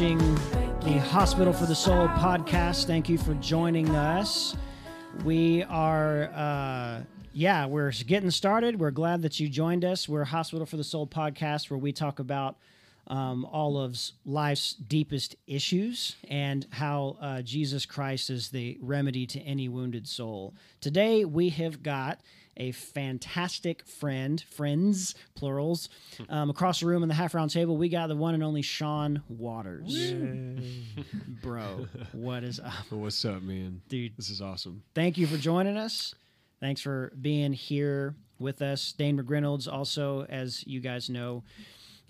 watching the Hospital for the Soul podcast. Thank you for joining us. We are, uh, yeah, we're getting started. We're glad that you joined us. We're Hospital for the Soul podcast where we talk about um, all of life's deepest issues and how uh, Jesus Christ is the remedy to any wounded soul. Today we have got a fantastic friend, friends, plurals. Um, across the room in the half round table, we got the one and only Sean Waters. Bro, what is up? What's up, man? Dude. This is awesome. Thank you for joining us. Thanks for being here with us. Dane McGreynolds, also, as you guys know,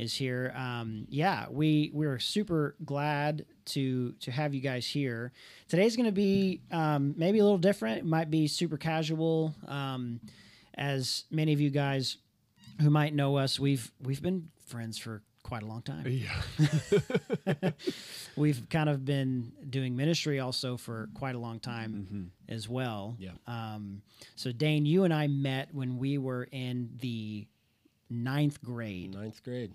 is here. Um, yeah, we we're super glad to to have you guys here. Today's going to be um, maybe a little different. It might be super casual. Um, as many of you guys who might know us, we've we've been friends for quite a long time. Yeah. We've kind of been doing ministry also for quite a long time Mm-hmm. as well. Yeah. Um, so Dane, you and I met when we were in the ninth grade. Ninth grade.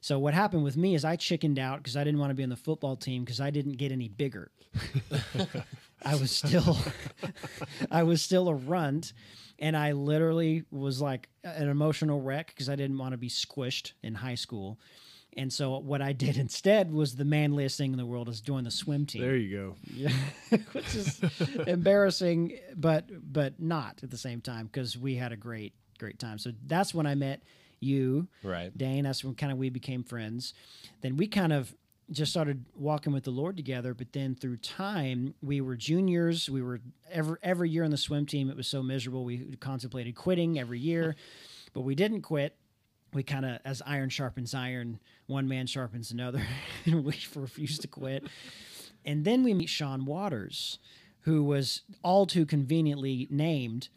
So what happened with me is I chickened out because I didn't want to be on the football team because I didn't get any bigger. I was still, I was still a runt, and I literally was like an emotional wreck because I didn't want to be squished in high school. And so what I did instead was the manliest thing in the world is join the swim team. There you go. Yeah, which is embarrassing, but but not at the same time because we had a great great time. So that's when I met you, Right. Dane. That's when kind of we became friends. Then we kind of just started walking with the Lord together. But then through time, we were juniors. We were every every year on the swim team. It was so miserable. We contemplated quitting every year, but we didn't quit. We kind of, as iron sharpens iron, one man sharpens another. and we refused to quit. And then we meet Sean Waters, who was all too conveniently named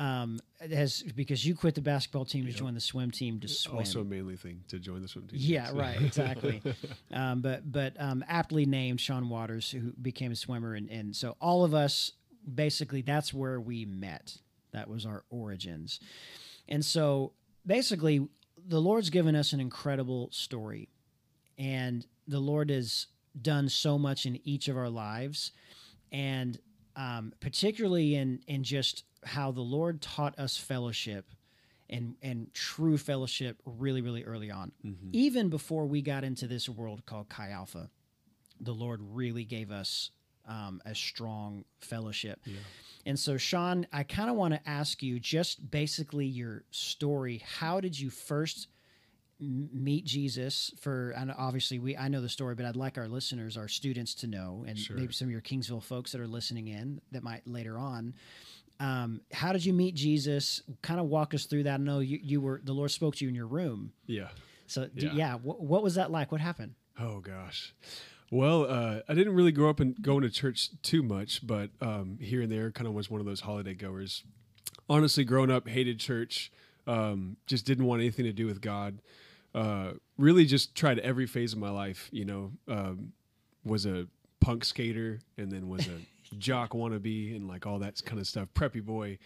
um, as because you quit the basketball team to join the swim team to swim. Also a manly thing to join the swim team. Yeah, So- right, exactly. um, but but um, aptly named Sean Waters, who became a swimmer, and, and so all of us basically that's where we met. That was our origins, and so basically the Lord's given us an incredible story, and the Lord has done so much in each of our lives, and um, particularly in in just how the Lord taught us fellowship and and true fellowship really really early on Mm-hmm. even before we got into this world called chi alpha the lord really gave us um, a strong fellowship and so sean i kind of want to ask you just basically your story how did you first m- meet jesus for and obviously we i know the story but i'd like our listeners our students to know and Sure. maybe some of your kingsville folks that are listening in that might later on um, how did you meet jesus kind of walk us through that i know you, you were the lord spoke to you in your room Yeah. so d- yeah, Yeah. wh- what was that like? What happened? Oh gosh. Well, uh, I didn't really grow up and going to church too much, but um, here and there, kind of was one of those holiday goers. Honestly, growing up, hated church. Um, just didn't want anything to do with God. Uh, really, just tried every phase of my life. You know, um, was a punk skater, and then was a jock wannabe, and like all that kind of stuff. Preppy boy,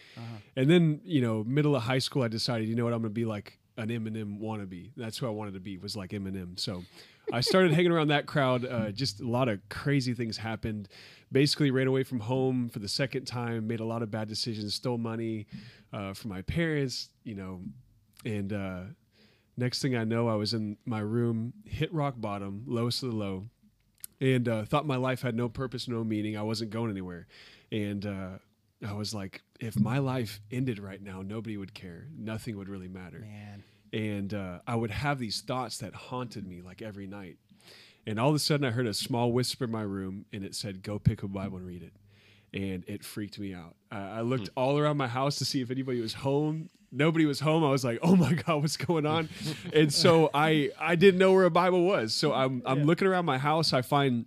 and then you know, middle of high school, I decided, you know what, I'm gonna be like an Eminem wannabe. That's who I wanted to be. Was like Eminem. So I started hanging around that crowd. Uh, just a lot of crazy things happened. Basically, ran away from home for the second time. Made a lot of bad decisions. Stole money uh, from my parents. You know, and uh, next thing I know, I was in my room, hit rock bottom, lowest of the low, and uh, thought my life had no purpose, no meaning. I wasn't going anywhere, and uh, I was like, if my life ended right now, nobody would care. Nothing would really matter Man, and uh, I would have these thoughts that haunted me like every night. And all of a sudden, I heard a small whisper in my room, and it said, "Go pick a Bible and read it." And it freaked me out. I I looked hmm. all around my house to see if anybody was home. Nobody was home. I was like, "Oh my God, what's going on?" and so I I didn't know where a Bible was. So I'm I'm looking around my house. I find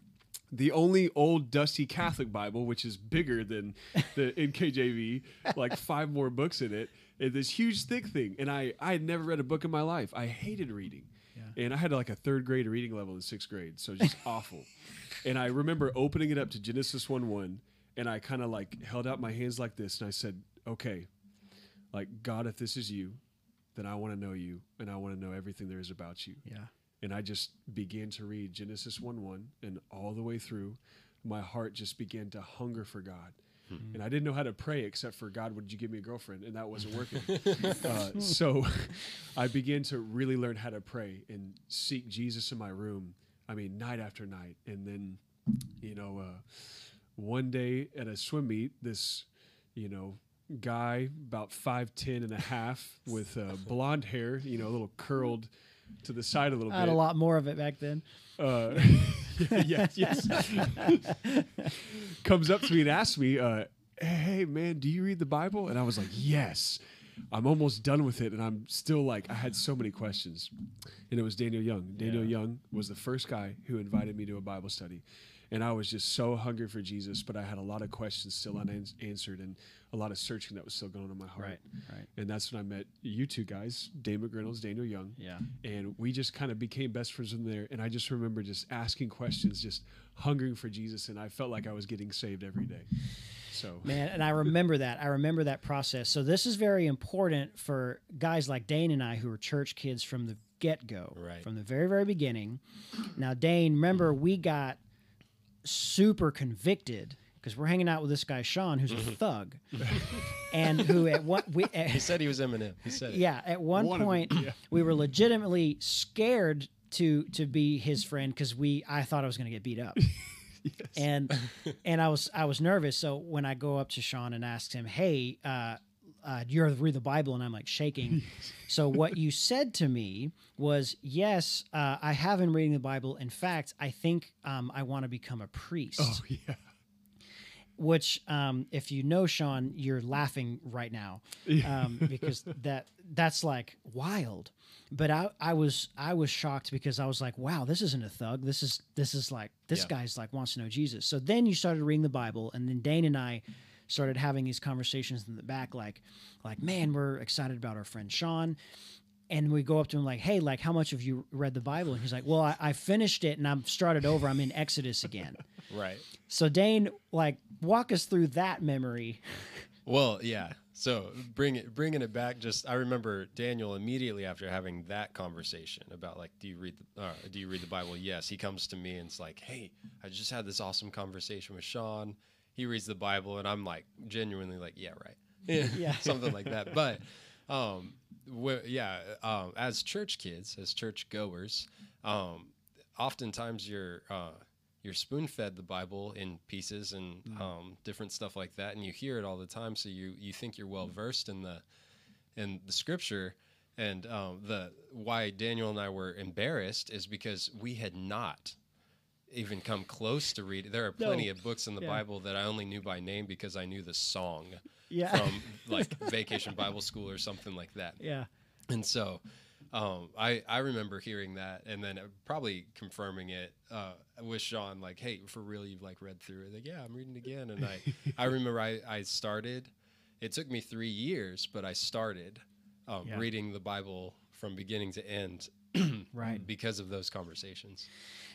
the only old dusty Catholic Bible, which is bigger than the NKJV, like five more books in it, and this huge thick thing. And I, I had never read a book in my life. I hated reading. And I had like a third grade reading level in sixth grade, so just awful. And I remember opening it up to Genesis 1 1, and I kind of like held out my hands like this, and I said, Okay, like, God, if this is you, then I want to know you, and I want to know everything there is about you. yeah, and I just began to read Genesis 1 1 and all the way through. My heart just began to hunger for God. And I didn't know how to pray except for God, would you give me a girlfriend? And that wasn't working. uh, so I began to really learn how to pray and seek Jesus in my room. I mean, night after night. And then, you know, uh, one day at a swim meet, this, you know, guy about 5'10 and a half with uh, blonde hair, you know, a little curled to the side a little I had bit. a lot more of it back then. Uh, yes, yes. Comes up to me and asks me, uh, "Hey, man, do you read the Bible?" And I was like, "Yes." I'm almost done with it, and I'm still like, I had so many questions. And it was Daniel Young. Daniel Yeah. Young was the first guy who invited me to a Bible study. And I was just so hungry for Jesus, but I had a lot of questions still mm-hmm. unanswered and a lot of searching that was still going on in my heart. Right, right. And that's when I met you two guys, Dane McGrinnell's Daniel Young Yeah. and we just kind of became best friends from there and i just remember just asking questions just hungering for jesus and i felt like i was getting saved every day so Man, and I remember that. I remember that process. So this is very important for guys like Dane and I who are church kids from the get go, Right. from the very very beginning. Now, Dane, remember we got super convicted because we're hanging out with this guy Sean, who's a thug, and who at what we He said he was Eminem. He said it. yeah at one One of point them, yeah. we were legitimately scared to to be his friend because we I thought I was going to get beat up. And and I was I was nervous. So when I go up to Sean and ask him, "Hey, uh, uh, do you ever read the Bible?" and I'm like shaking. so what you said to me was, "Yes, uh, I have been reading the Bible. In fact, I think um, I want to become a priest." oh yeah which um, if you know sean you're laughing right now um, because that that's like wild but I, I was i was shocked because i was like wow this isn't a thug this is this is like this Yeah. guy's like wants to know jesus so then you started reading the bible and then dane and i started having these conversations in the back like like man we're excited about our friend sean and we go up to him like hey like how much have you read the bible and he's like well i, I finished it and I'm started over i'm in exodus again Right. so Dane, like, walk us through that memory. Well, yeah. So bring it, bringing it back. Just I remember Daniel immediately after having that conversation about like, do you read the, uh, do you read the Bible? Yes. He comes to me and it's like, hey, I just had this awesome conversation with Sean. He reads the Bible, and I'm like, genuinely like, yeah, right, yeah, Yeah. something like that. But, um, wh- yeah, um, as church kids, as church goers, um, oftentimes you're uh, you're spoon fed the Bible in pieces and um, different stuff like that, and you hear it all the time. So you you think you're well versed in the in the scripture. And um, the why Daniel and I were embarrassed is because we had not even come close to read. There are plenty No. of books in the Yeah. Bible that I only knew by name because I knew the song Yeah. from like Vacation Bible School or something like that. yeah. And so um, I, I remember hearing that and then probably confirming it uh, with Sean, like, hey, for real, you've like read through it. Like, yeah, I'm reading again. And I, I remember I, I started, it took me three years, but I started um, Yeah. reading the Bible from beginning to end Right. because of those conversations.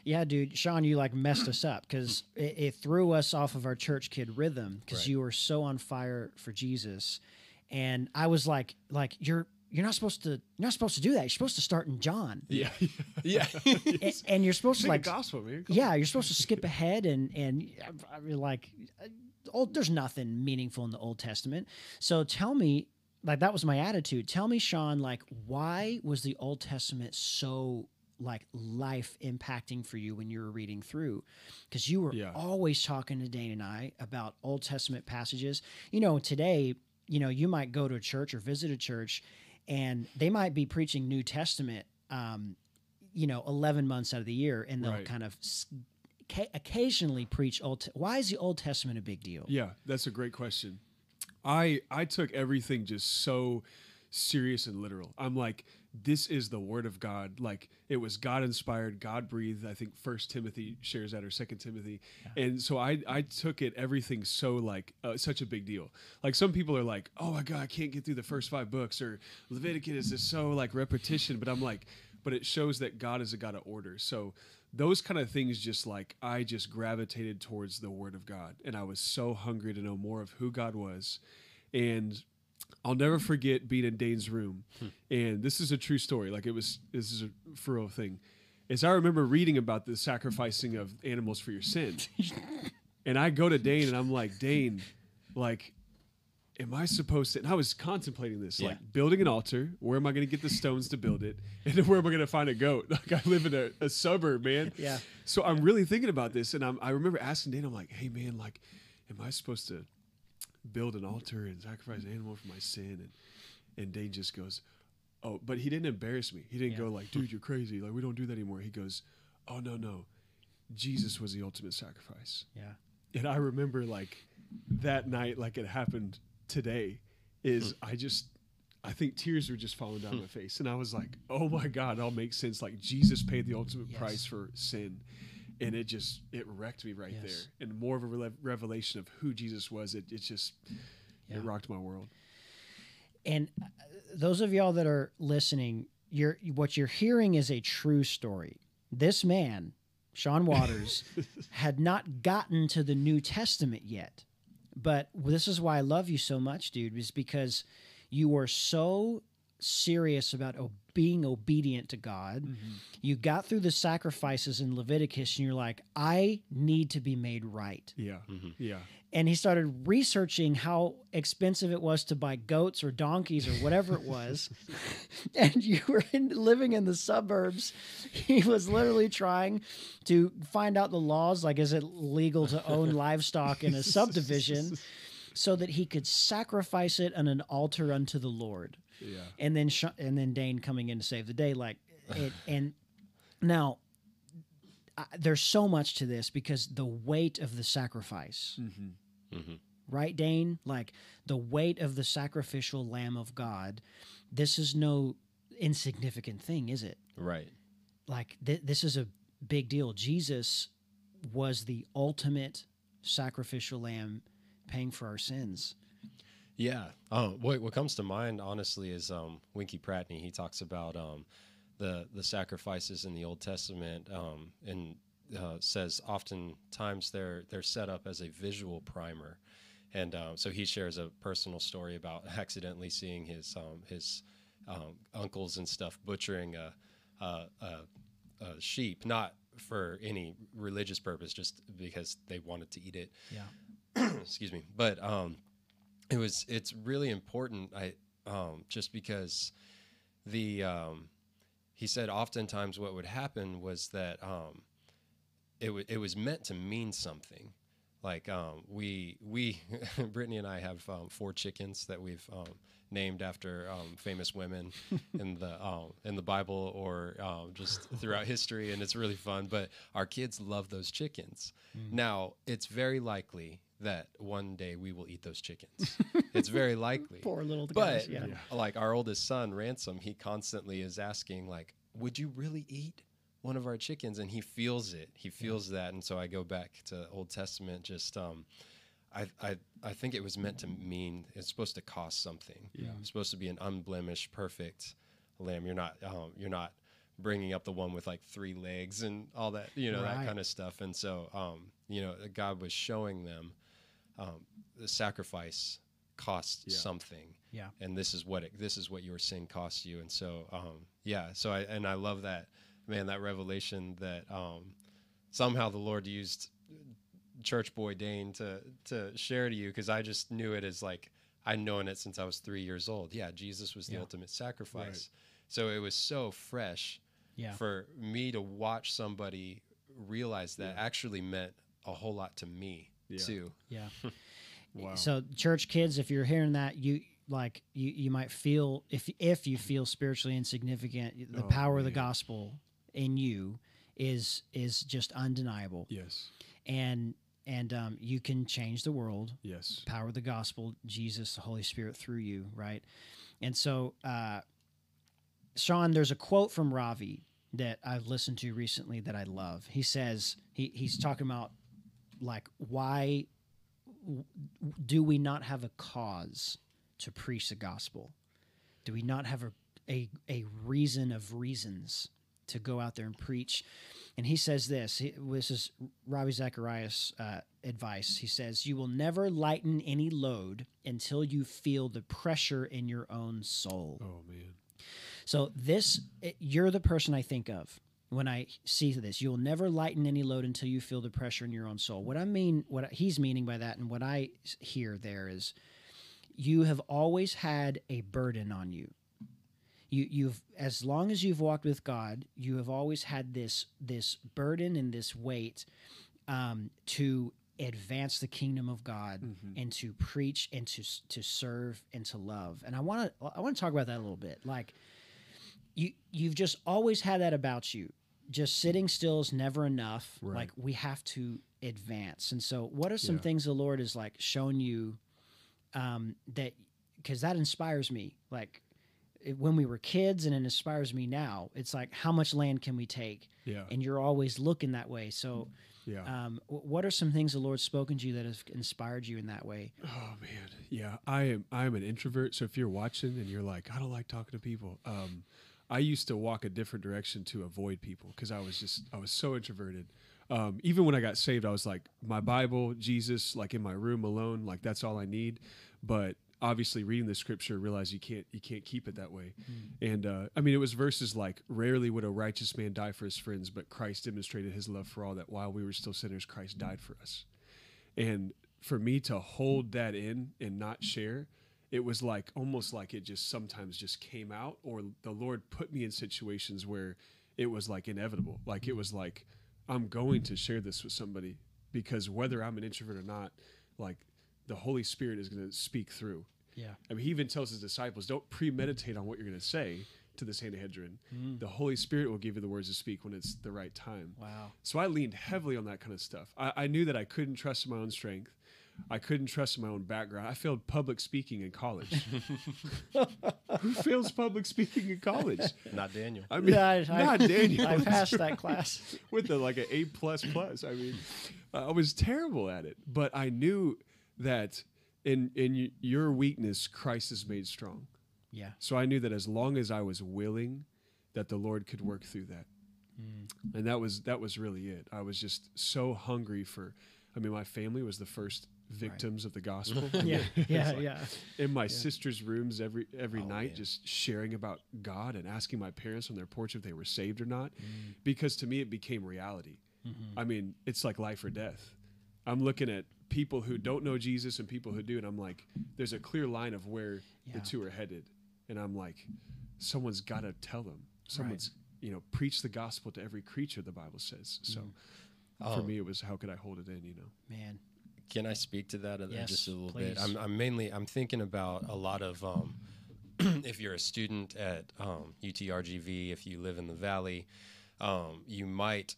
Yeah, dude. Sean, you like messed us up because it, it threw us off of our church kid rhythm because Right. you were so on fire for Jesus. And I was like, like, you're, you're not supposed to, you're not supposed to do that. You're supposed to start in John. Yeah. yeah. and, and you're supposed to like, gospel yeah, you're supposed to skip ahead and and I mean, like, uh, old. There's nothing meaningful in the Old Testament. So tell me, like, that was my attitude. Tell me, Sean, like, why was the Old Testament so like life impacting for you when you were reading through? Because you were Yeah. always talking to Dane and I about Old Testament passages. You know, today, you know, you might go to a church or visit a church, and they might be preaching New Testament. Um, you know, 11 months out of the year, and they'll Right. kind of ca- occasionally preach Old. Te- Why is the Old Testament a big deal? Yeah, that's a great question. I I took everything just so serious and literal. I'm like, this is the word of God. Like it was God inspired, God breathed. I think First Timothy shares that or Second Timothy, and so I I took it everything so like uh, such a big deal. Like some people are like, oh my God, I can't get through the first five books, or Leviticus is so like repetition. But I'm like, but it shows that God is a God of order. So those kind of things just like I just gravitated towards the word of God and I was so hungry to know more of who God was and I'll never forget being in Dane's room hmm. and this is a true story like it was this is a for real thing is I remember reading about the sacrificing of animals for your sin. and I go to Dane and I'm like, Dane, like, am I supposed to? And I was contemplating this, Yeah. like building an altar. Where am I going to get the stones to build it? And where am I going to find a goat? Like, I live in a, a suburb, man. Yeah. So I'm really thinking about this. And I'm, I remember asking Dane, I'm like, hey, man, like, am I supposed to build an altar and sacrifice an animal for my sin? And, and Dane just goes, oh, but he didn't embarrass me. He didn't Yeah. go like, dude, you're crazy. Like, we don't do that anymore. He goes, oh, no, no. Jesus was the ultimate sacrifice. Yeah. And I remember like that night, like it happened today, is I just, I think tears were just falling down my face. And I was like, oh my God, it all makes sense. Like Jesus paid the ultimate Yes. price for sin. And it just, it wrecked me right Yes. there. And more of a rele- revelation of who Jesus was. It, it just, Yeah. it rocked my world. And uh, those of y'all that are listening, you're what you're hearing is a true story. This man, Sean Waters, had not gotten to the New Testament yet. But this is why I love you so much, dude, is because you were so serious about o- being obedient to God. Mm-hmm. You got through the sacrifices in Leviticus and you're like, I need to be made right Yeah. Mm-hmm. Yeah. and he started researching how expensive it was to buy goats or donkeys or whatever it was and you were in, living in the suburbs he was literally trying to find out the laws like is it legal to own livestock in a subdivision so that he could sacrifice it on an altar unto the lord Yeah. and then Sh- and then Dane coming in to save the day like it and now I, there's so much to this because the weight of the sacrifice. Mm-hmm. Mm-hmm. Right Dane? Like the weight of the sacrificial lamb of God this is no insignificant thing is it? Right. like th- this is a big deal. Jesus was the ultimate sacrificial lamb paying for our sins Yeah. Um, what what comes to mind honestly is um, Winkie Pratney. He talks about um, the the sacrifices in the Old Testament um, and uh, says oftentimes they're they're set up as a visual primer. And um, so he shares a personal story about accidentally seeing his um, his um, uncles and stuff butchering a, a, a, a sheep, not for any religious purpose, just because they wanted to eat it yeah excuse me but um it was it's really important i um just because the um he said oftentimes what would happen was that um it, w- it was meant to mean something like um we we brittany and i have um, four chickens that we've um named after um, famous women in the um, in the Bible or um, just throughout history, and it's really fun. But our kids love those chickens. Now it's very likely that one day we will eat those chickens. it's very likely. poor little But guys yeah. like our oldest son, Ransom, he constantly is asking, like, "Would you really eat one of our chickens?" And he feels it. He feels that, and so I go back to Old Testament. Just, um, I, I, I think it was meant to mean it's supposed to cost something. Yeah. It's supposed to be an unblemished, perfect lamb. You're not, um, you're not bringing up the one with like three legs and all that, you know, Right. that kind of stuff. And so, um, you know, God was showing them um, the sacrifice costs Yeah. something. Yeah. And this is what it, this is what your sin costs you. And so um yeah so i and i love that man that revelation that um somehow the lord used church boy dane to to share to you because i just knew it as like i'd known it since i was three years old. Yeah jesus was the Yeah. ultimate sacrifice. So it was so fresh yeah. for me to watch somebody realize that actually meant a whole lot to me Yeah. too yeah Wow. So, church kids, if you're hearing that, you like you you might feel if if you feel spiritually insignificant, the Oh, power of the gospel in you is is just undeniable, yes. and and um, you can change the world. Yes. Power of the gospel, Jesus, the Holy Spirit through you, right? And so, uh, Sean, there's a quote from Ravi that I've listened to recently that I love. He says he he's talking about like why do we not have a cause to preach the gospel? Do we not have a a, a reason of reasons to go out there and preach? And he says this. He, this is Ravi Zacharias' uh, advice. He says, "You will never lighten any load until you feel the pressure in your own soul." Oh man. So this, you're the person I think of when I see this. You'll never lighten any load until you feel the pressure in your own soul. What I mean, what he's meaning by that, and what I hear there is, you have always had a burden on you. You, you've as long as you've walked with God, you have always had this this burden and this weight um, to advance the kingdom of God and to preach and to to serve and to love. And I want to I want to talk about that a little bit. Like you you've just always had that about you. Just sitting still is never enough. Right. Like we have to advance. And so what are some Yeah. things the Lord has like shown you um that cuz that inspires me. Like it- when we were kids and it inspires me now. It's like how much land can we take? Yeah. And you're always looking that way. So Yeah. um, wh- what are some things the Lord's spoken to you that have inspired you in that way? Oh man, yeah. I am. I am an introvert. So if you're watching and you're like, I don't like talking to people. Um, I used to walk a different direction to avoid people because I was just I was so introverted. Um, even when I got saved, I was like, my Bible, Jesus, like in my room alone, like that's all I need. But obviously, reading the scripture, realize you can't you can't keep it that way. And uh, I mean, it was verses like, "Rarely would a righteous man die for his friends, but Christ demonstrated His love for all. That while we were still sinners, Christ died for us." and for me to hold that in and not share it was like almost like it just sometimes just came out or the lord put me in situations where it was like inevitable like it was like i'm going to share this with somebody because whether i'm an introvert or not like the holy spirit is going to speak through Yeah. I mean, he even tells his disciples, don't premeditate on what you're going to say to the Sanhedrin. Mm. The Holy Spirit will give you the words to speak when it's the right time. Wow. So I leaned heavily on that kind of stuff. I, I knew that I couldn't trust my own strength. I couldn't trust my own background. I failed public speaking in college. Who fails public speaking in college? Not Daniel. I mean, Yeah, I- I- not Daniel. I passed that class. with a, like an A plus plus. I mean, I was terrible at it, but I knew that in in your weakness, Christ is made strong. Yeah. So I knew that as long as I was willing, that the Lord could work through that. Mm. And that was that was really it. I was just so hungry for. I mean, my family was the first victims of the gospel. Yeah. Yeah. like yeah. in my sister's rooms every every Oh, night, man. just sharing about God and asking my parents on their porch if they were saved or not, Mm. because to me it became reality. Mm-hmm. I mean, it's like life or death. I'm looking at people who don't know Jesus and people who do, and I'm like, there's a clear line of where Yeah. the two are headed, and I'm like, someone's got to tell them. Someone's you know preach the gospel to every creature. The Bible says. So for Oh. me, it was how could I hold it in? You know. Man. Can I speak to that Yes, just a little please. bit? I'm, I'm mainly I'm thinking about a lot of um, if you're a student at um, UTRGV, if you live in the valley, um, you might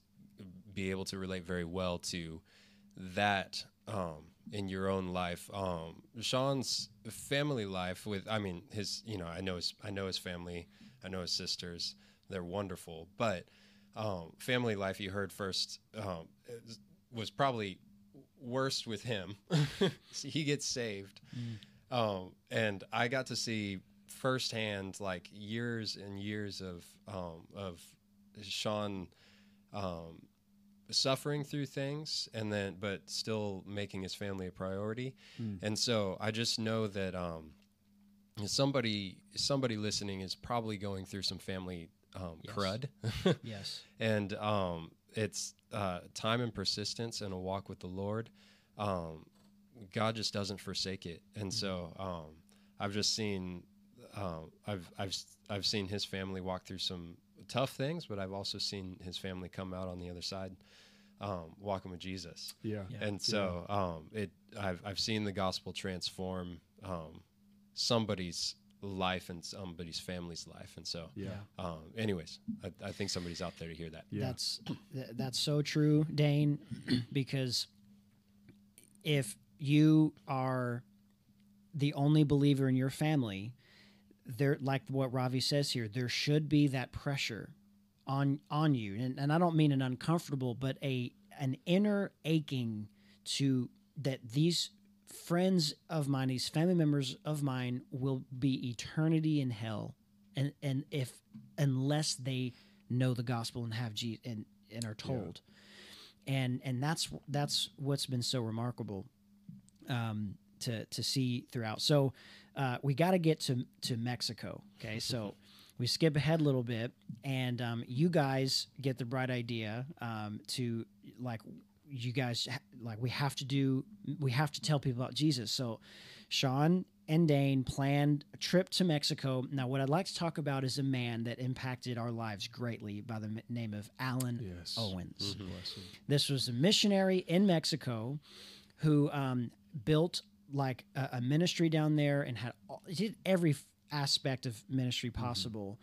be able to relate very well to that um, in your own life. Um, Sean's family life with I mean his you know I know his I know his family I know his sisters they're wonderful but um, family life you heard first um, was probably worst with him. So he gets saved, um, and I got to see firsthand like years and years of um, of Sean um, suffering through things, and then but still making his family a priority. And so I just know that um, somebody somebody listening is probably going through some family um, Yes. crud. Yes. and um, it's uh, time and persistence and a walk with the Lord. Um, God just doesn't forsake it, and so um, I've just seen um, I've I've I've seen his family walk through some tough things, but I've also seen his family come out on the other side, um, walking with Jesus. Yeah. Yeah. And so um, it I've I've seen the gospel transform um, somebody's life and somebody's family's life, and so Yeah. um, anyways, I, I think somebody's out there to hear that. Yeah. That's th- that's so true, Dane, because if you are the only believer in your family, there like what Ravi says here, there should be that pressure on on you. And, and I don't mean an uncomfortable, but a an inner aching to that these friends of mine, these family members of mine will be eternity in hell. And and if unless they know the gospel and have Jesus and, and are told. And and that's that's what's been so remarkable um, to to see throughout. So uh, we got to get to to Mexico. Okay, so we skip ahead a little bit, and um, you guys get the bright idea um, to like you guys like we have to do we have to tell people about Jesus. So Sean and Dane planned a trip to Mexico. Now, what I'd like to talk about is a man that impacted our lives greatly by the name of Alan Yes. Owens. Him. This was a missionary in Mexico who um, built like a, a ministry down there and had all, did every aspect of ministry possible.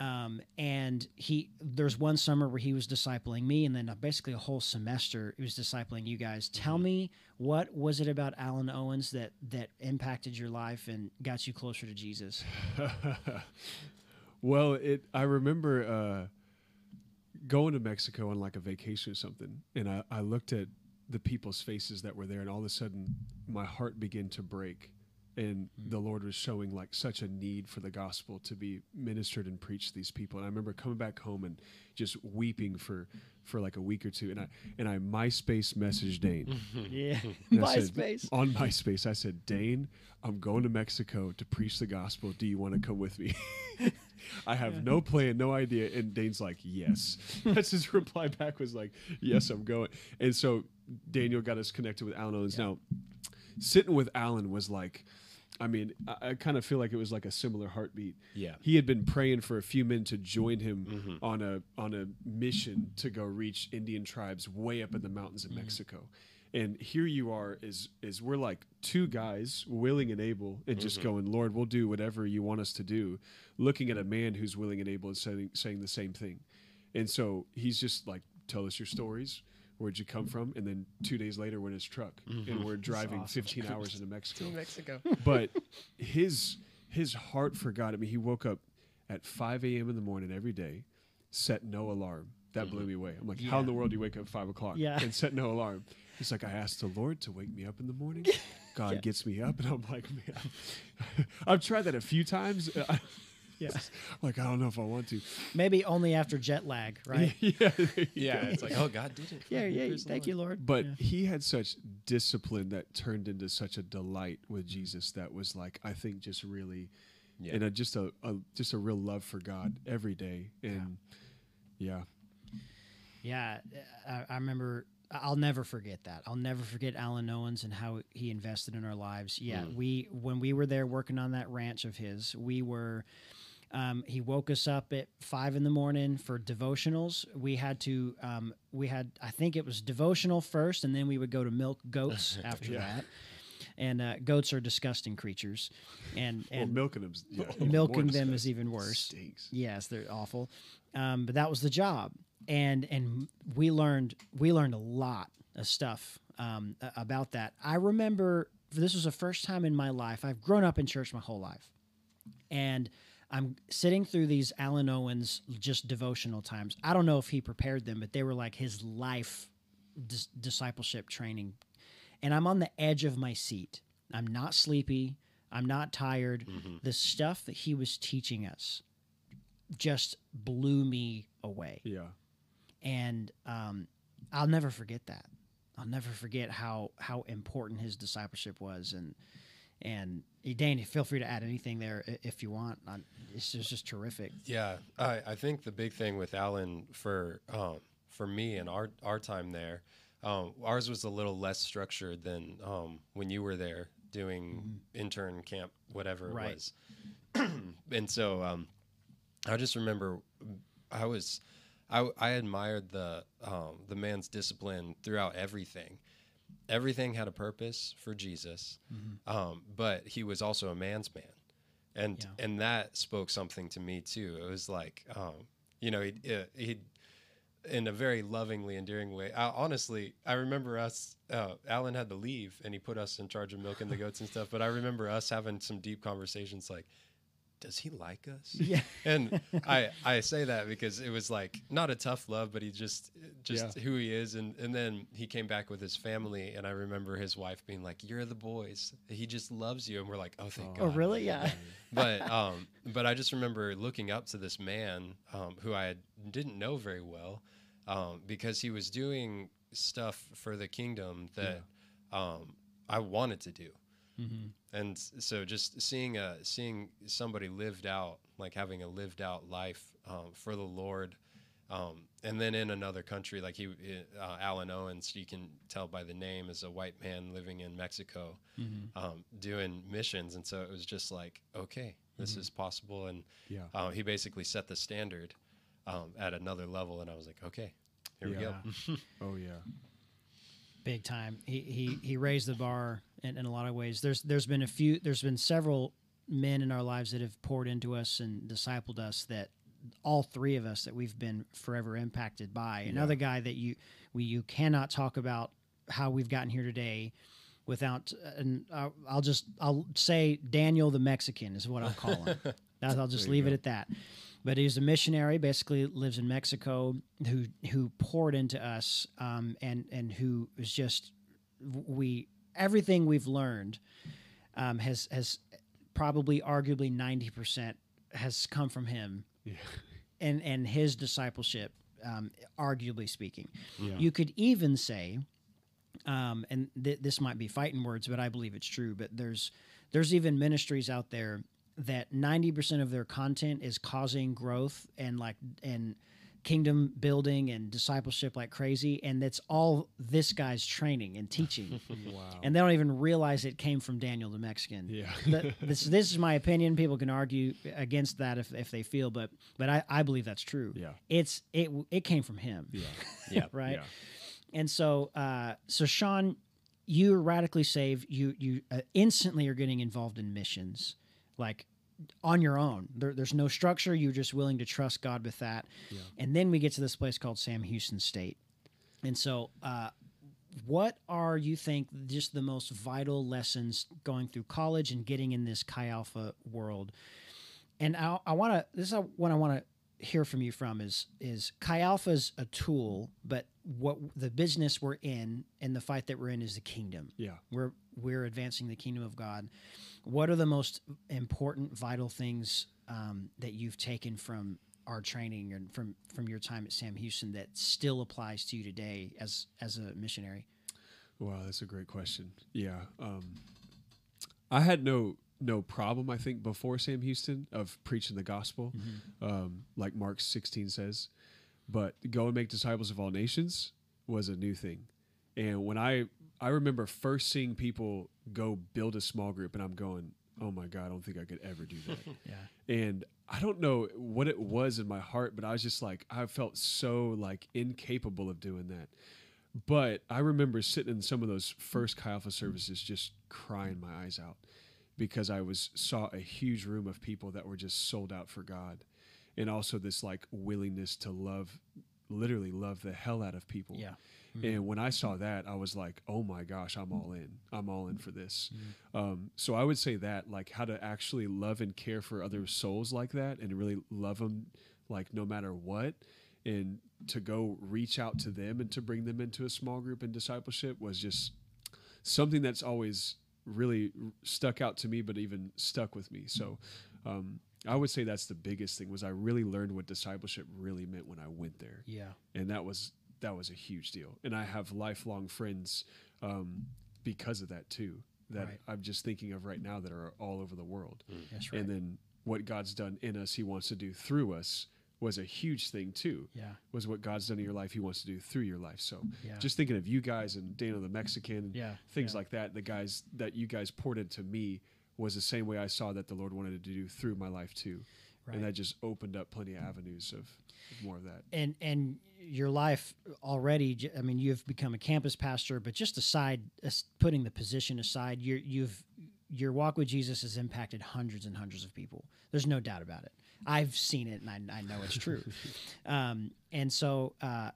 Um, and he there's one summer where he was discipling me, and then uh, basically a whole semester he was discipling you guys. Tell me what was it about Alan Owens that that impacted your life and got you closer to Jesus? well, it. I remember uh, going to Mexico on like a vacation or something, and I, I looked at the people's faces that were there, and all of a sudden my heart began to break, and the Lord was showing like such a need for the gospel to be ministered and preached to these people. And I remember coming back home and just weeping for for like a week or two, and I and I MySpace messaged Dane. yeah, And I said- MySpace. on MySpace, I said, Dane, I'm going to Mexico to preach the gospel. Do you want to come with me? I have no plan, no idea. And Dane's like, yes. That's his reply back was like, yes, I'm going. And so Daniel got us connected with Alan Owens. Now, sitting with Alan was like, I mean, I, I kind of feel like it was like a similar heartbeat. Yeah. He had been praying for a few men to join him mm-hmm. on a on a mission to go reach Indian tribes way up in the mountains of mm-hmm. Mexico. And here you are is is we're like two guys willing and able and just mm-hmm. going, Lord, we'll do whatever you want us to do, looking at a man who's willing and able and saying saying the same thing. And so he's just like, Tell us your stories. Where'd you come from? And then two days later, we're in his truck and mm-hmm. we're driving awesome. 15 hours into Mexico Mexico. but his his heart for God. I mean, he woke up at 5 a.m. in the morning every day, set no alarm. That blew mm-hmm. me away. I'm like, how in the world do you wake up at five o'clock Yeah. and set no alarm? He's like, I asked the Lord to wake me up in the morning. God gets me up, and I'm like, man, I've tried that a few times. Yeah. like I don't know if I want to. Maybe only after jet lag, right? yeah, Yeah, it's like, oh, God did it. Yeah, yeah. Praise Thank Lord. you, Lord. But Yeah. he had such discipline that turned into such a delight with mm-hmm. Jesus that was like I think just really Yeah. and a, just a, a just a real love for God every day and yeah, Yeah, uh, I, I remember. I'll never forget that. I'll never forget Alan Owens and how he invested in our lives. Yeah, mm. we when we were there working on that ranch of his, we were. Um, he woke us up at five in the morning for devotionals. We had to. Um, we had. I think it was devotional first, and then we would go to milk goats after that. And uh, goats are disgusting creatures, and well, and milking them, yeah, milking them is even worse. Stinks. Yes, they're awful. Um, but that was the job, and and we learned we learned a lot of stuff um, about that. I remember this was the first time in my life. I've grown up in church my whole life, and I'm sitting through these Alan Owens just devotional times. I don't know if he prepared them, but they were like his life dis- discipleship training. And I'm on the edge of my seat. I'm not sleepy. I'm not tired. The stuff that he was teaching us just blew me away. Yeah, And um, I'll never forget that. I'll never forget how how important his discipleship was. And and eh, Danny, feel free to add anything there if you want. I- It's just, just terrific. Yeah, I, I think the big thing with Alan for um, for me and our our time there, um, ours was a little less structured than um, when you were there doing intern camp, whatever it Right. was. and so um, I just remember I was I, I admired the um, the man's discipline throughout everything. Everything had a purpose for Jesus, um, but he was also a man's man and Yeah. and that spoke something to me too. It was like, um, you know, he he in a very lovingly endearing way. I, honestly, I remember us. Uh, Alan had to leave, and he put us in charge of milking the goats and stuff. But I remember us having some deep conversations, like, "Does he like us?" Yeah. and I I say that because it was like not a tough love, but he just just Yeah. who he is. And and then he came back with his family, and I remember his wife being like, "You're the boys. He just loves you." And we're like, "Oh, thank Oh, God." Oh, really? Yeah. but um, but I just remember looking up to this man um, who I didn't know very well um, because he was doing stuff for the kingdom that um, I wanted to do. And so just seeing a seeing somebody lived out like having a lived out life um, for the lord um, and then in another country like he uh, alan owens you can tell by the name is a white man living in mexico um, doing missions. And so it was just like okay this is possible. And Yeah. uh, he basically set the standard um, at another level. And i was like okay here we go. Oh yeah. big time. He he he raised the bar in, in a lot of ways. There's there's been a few. There's been several men in our lives that have poured into us and discipled us that all three of us that we've been forever impacted by. Another guy that you we you cannot talk about how we've gotten here today without and I'll, just I'll say Daniel the Mexican is what I'll call him. That's, I'll just leave it at that. But he's a missionary, basically lives in Mexico, who who poured into us, um, and and who is just we everything we've learned um, has has probably arguably ninety percent has come from him, Yeah. and and his discipleship, um, arguably speaking. Yeah. You could even say, um, and th- this might be fighting words, but I believe it's true. But there's there's even ministries out there that 90% of their content is causing growth and like and kingdom building and discipleship like crazy and that's all this guy's training and teaching wow. and they don't even realize it came from daniel the mexican yeah. Th- this, this is my opinion people can argue against that if, if they feel but but I, I believe that's true Yeah. it's it it came from him yeah. yeah right Yeah. and so, uh, so Sean, you are radically saved. You you uh, instantly are getting involved in missions, like on your own. There, there's no structure. You're just willing to trust God with that. Yeah. And then we get to this place called Sam Houston State. And so, uh, what are you think just the most vital lessons going through college and getting in this Chi Alpha world? And I, I want to. This is what I want to hear from you from is is Chi Alpha's a tool, but what the business we're in and the fight that we're in is the kingdom. Yeah. We're we're advancing the kingdom of God. What are the most important, vital things um, that you've taken from our training and from from your time at Sam Houston that still applies to you today as as a missionary? Wow, that's a great question. Yeah. Um, I had no no problem, I think, before Sam Houston of preaching the gospel, um, like Mark 16 says. But go and make disciples of all nations was a new thing. And when I I remember first seeing people go build a small group, and I'm going, oh my God, I don't think I could ever do that. Yeah. and I don't know what it was in my heart, but I was just like, I felt so like incapable of doing that. But I remember sitting in some of those first Chi Alpha services, just crying my eyes out because I was saw a huge room of people that were just sold out for God, and also this like willingness to love, literally love the hell out of people. Yeah. And when I saw that, I was like, "Oh my gosh, I'm all in. I'm all in for this." Um, so I would say that, like, how to actually love and care for other souls like that, and really love them, like no matter what, and to go reach out to them and to bring them into a small group in discipleship was just something that's always really r- stuck out to me, but even stuck with me. So. Um, I would say that's the biggest thing was I really learned what discipleship really meant when I went there Yeah. and that was that was a huge deal. And I have lifelong friends um, because of that too. That Right. I'm just thinking of right now that are all over the world. That's right. And then what God's done in us, He wants to do through us was a huge thing too. yeah. Was what God's done in your life, He wants to do through your life. So Yeah. just thinking of you guys and Daniel the Mexican, Yeah, things yeah. like that. The guys that you guys poured into me was the same way I saw that the Lord wanted to do through my life too. Right. And that just opened up plenty of avenues of more of that. and and your life already I mean you've become a campus pastor but just aside as- putting the position aside you you've your walk with jesus has impacted hundreds and hundreds of people. There's no doubt about it. I've seen it and i, I know it's true. Um, and so uh,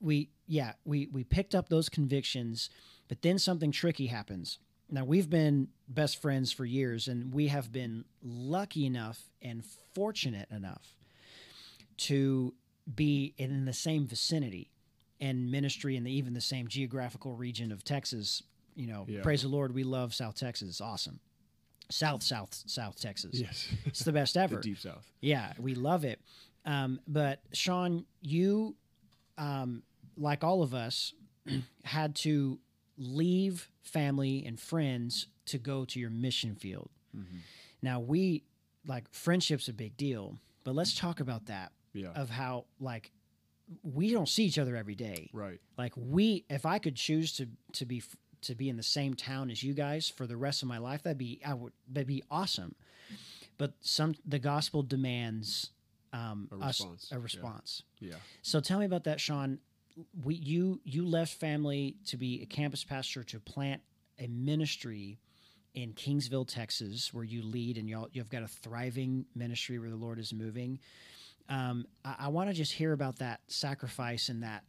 we yeah we we picked up those convictions but then something tricky happens. Now we've been best friends for years and we have been lucky enough and fortunate enough to be in the same vicinity and ministry in the, even the same geographical region of Texas. You know, Yeah. praise the Lord, we love South Texas. It's awesome. South, South, South Texas. Yes. It's the best ever. the deep south. Yeah, we love it. Um, but Sean, you, um, like all of us, had to leave family and friends to go to your mission field. Now we like friendship's a big deal, but let's talk about that Yeah. of how like we don't see each other every day. right. Like we, if I could choose to to be to be in the same town as you guys for the rest of my life, that'd be I would that'd be awesome. But some the gospel demands um, A us response, a yeah. response. Yeah. So tell me about that, Sean. We you you left family to be a campus pastor to plant a ministry in Kingsville, Texas, where you lead and y'all you've got a thriving ministry where the Lord is moving. Um, I, I want to just hear about that sacrifice and that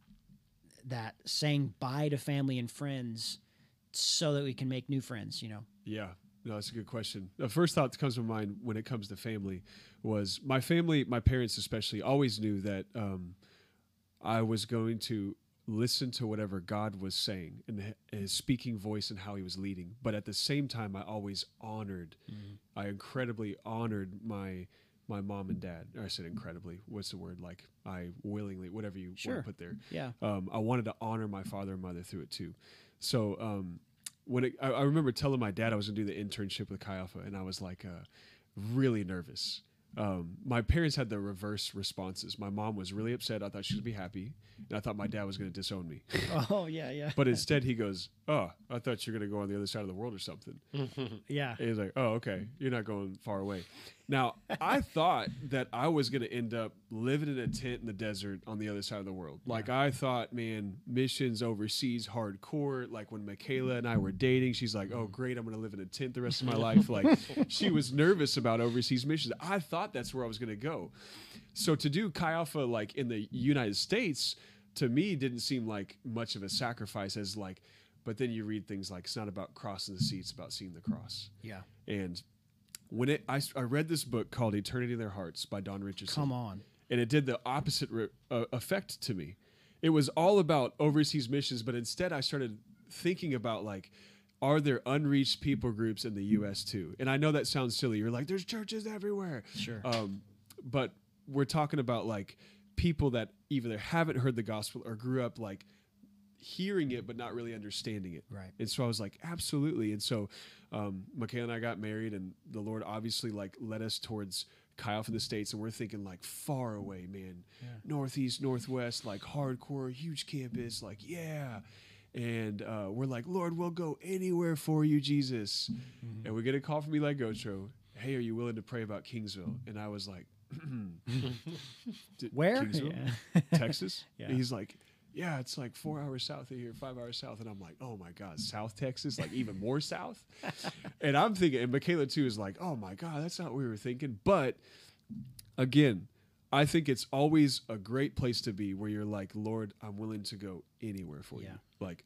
that saying bye to family and friends so that we can make new friends. You know. Yeah, no, that's a good question. The first thought that comes to mind when it comes to family was my family, my parents especially, always knew that um, I was going to listen to whatever God was saying and his speaking voice and how he was leading. But at the same time, I always honored, I incredibly honored my my mom and dad. Or I said incredibly. What's the word? Like I willingly, whatever you Sure. want to put there Yeah. um, I wanted to honor my father and mother through it too. So um, when it, I, I remember telling my dad I was gonna do the internship with Chi Alpha, and I was like uh, really nervous. Um, my parents had the reverse responses. My mom was really upset. I thought she would be happy, and I thought my dad was gonna disown me. Oh yeah, yeah. But instead, he goes, "Oh, I thought you were gonna go on the other side of the world or something." yeah. And he's like, "Oh, okay, you're not going far away." Now, I thought that I was going to end up living in a tent in the desert on the other side of the world. Like I thought, man, missions overseas, hardcore. Like when Michaela and I were dating, she's like, "Oh, mm-hmm. great, I'm going to live in a tent the rest of my life." Like she was nervous about overseas missions. I thought that's where I was going to go. So to do Chi Alpha like in the United States, to me, didn't seem like much of a sacrifice. As like, but then you read things like it's not about crossing the sea; it's about seeing the cross. Yeah. And when it, I, I read this book called Eternity in Their Hearts by Don Richardson. Come on. And it did the opposite re- uh, effect to me. It was all about overseas missions, but instead I started thinking about like, are there unreached people groups in the U.S. too? And I know that sounds silly. You're like, there's churches everywhere. Sure. Um, but we're talking about like people that either haven't heard the gospel or grew up like hearing it but not really understanding it. Right. And so I was like, absolutely. And so um, Michaela and I got married, and the Lord obviously like led us towards Chi Alpha the States, and we're thinking like far away, man, northeast, northwest, like hardcore, huge campus, like yeah. And uh, we're like, Lord, we'll go anywhere for you, Jesus. And we get a call from Eli Gotro. Hey, are you willing to pray about Kingsville? And I was like, "D- Where? Kingsville? Yeah. Texas? Yeah. And he's like, yeah, it's like four hours south of here, five hours south. And I'm like, oh my God, South Texas, like even more south? and I'm thinking, and Michaela too is like, oh my God, that's not what we were thinking. But again, I think it's always a great place to be where you're like, Lord, I'm willing to go anywhere for Yeah. you. Like,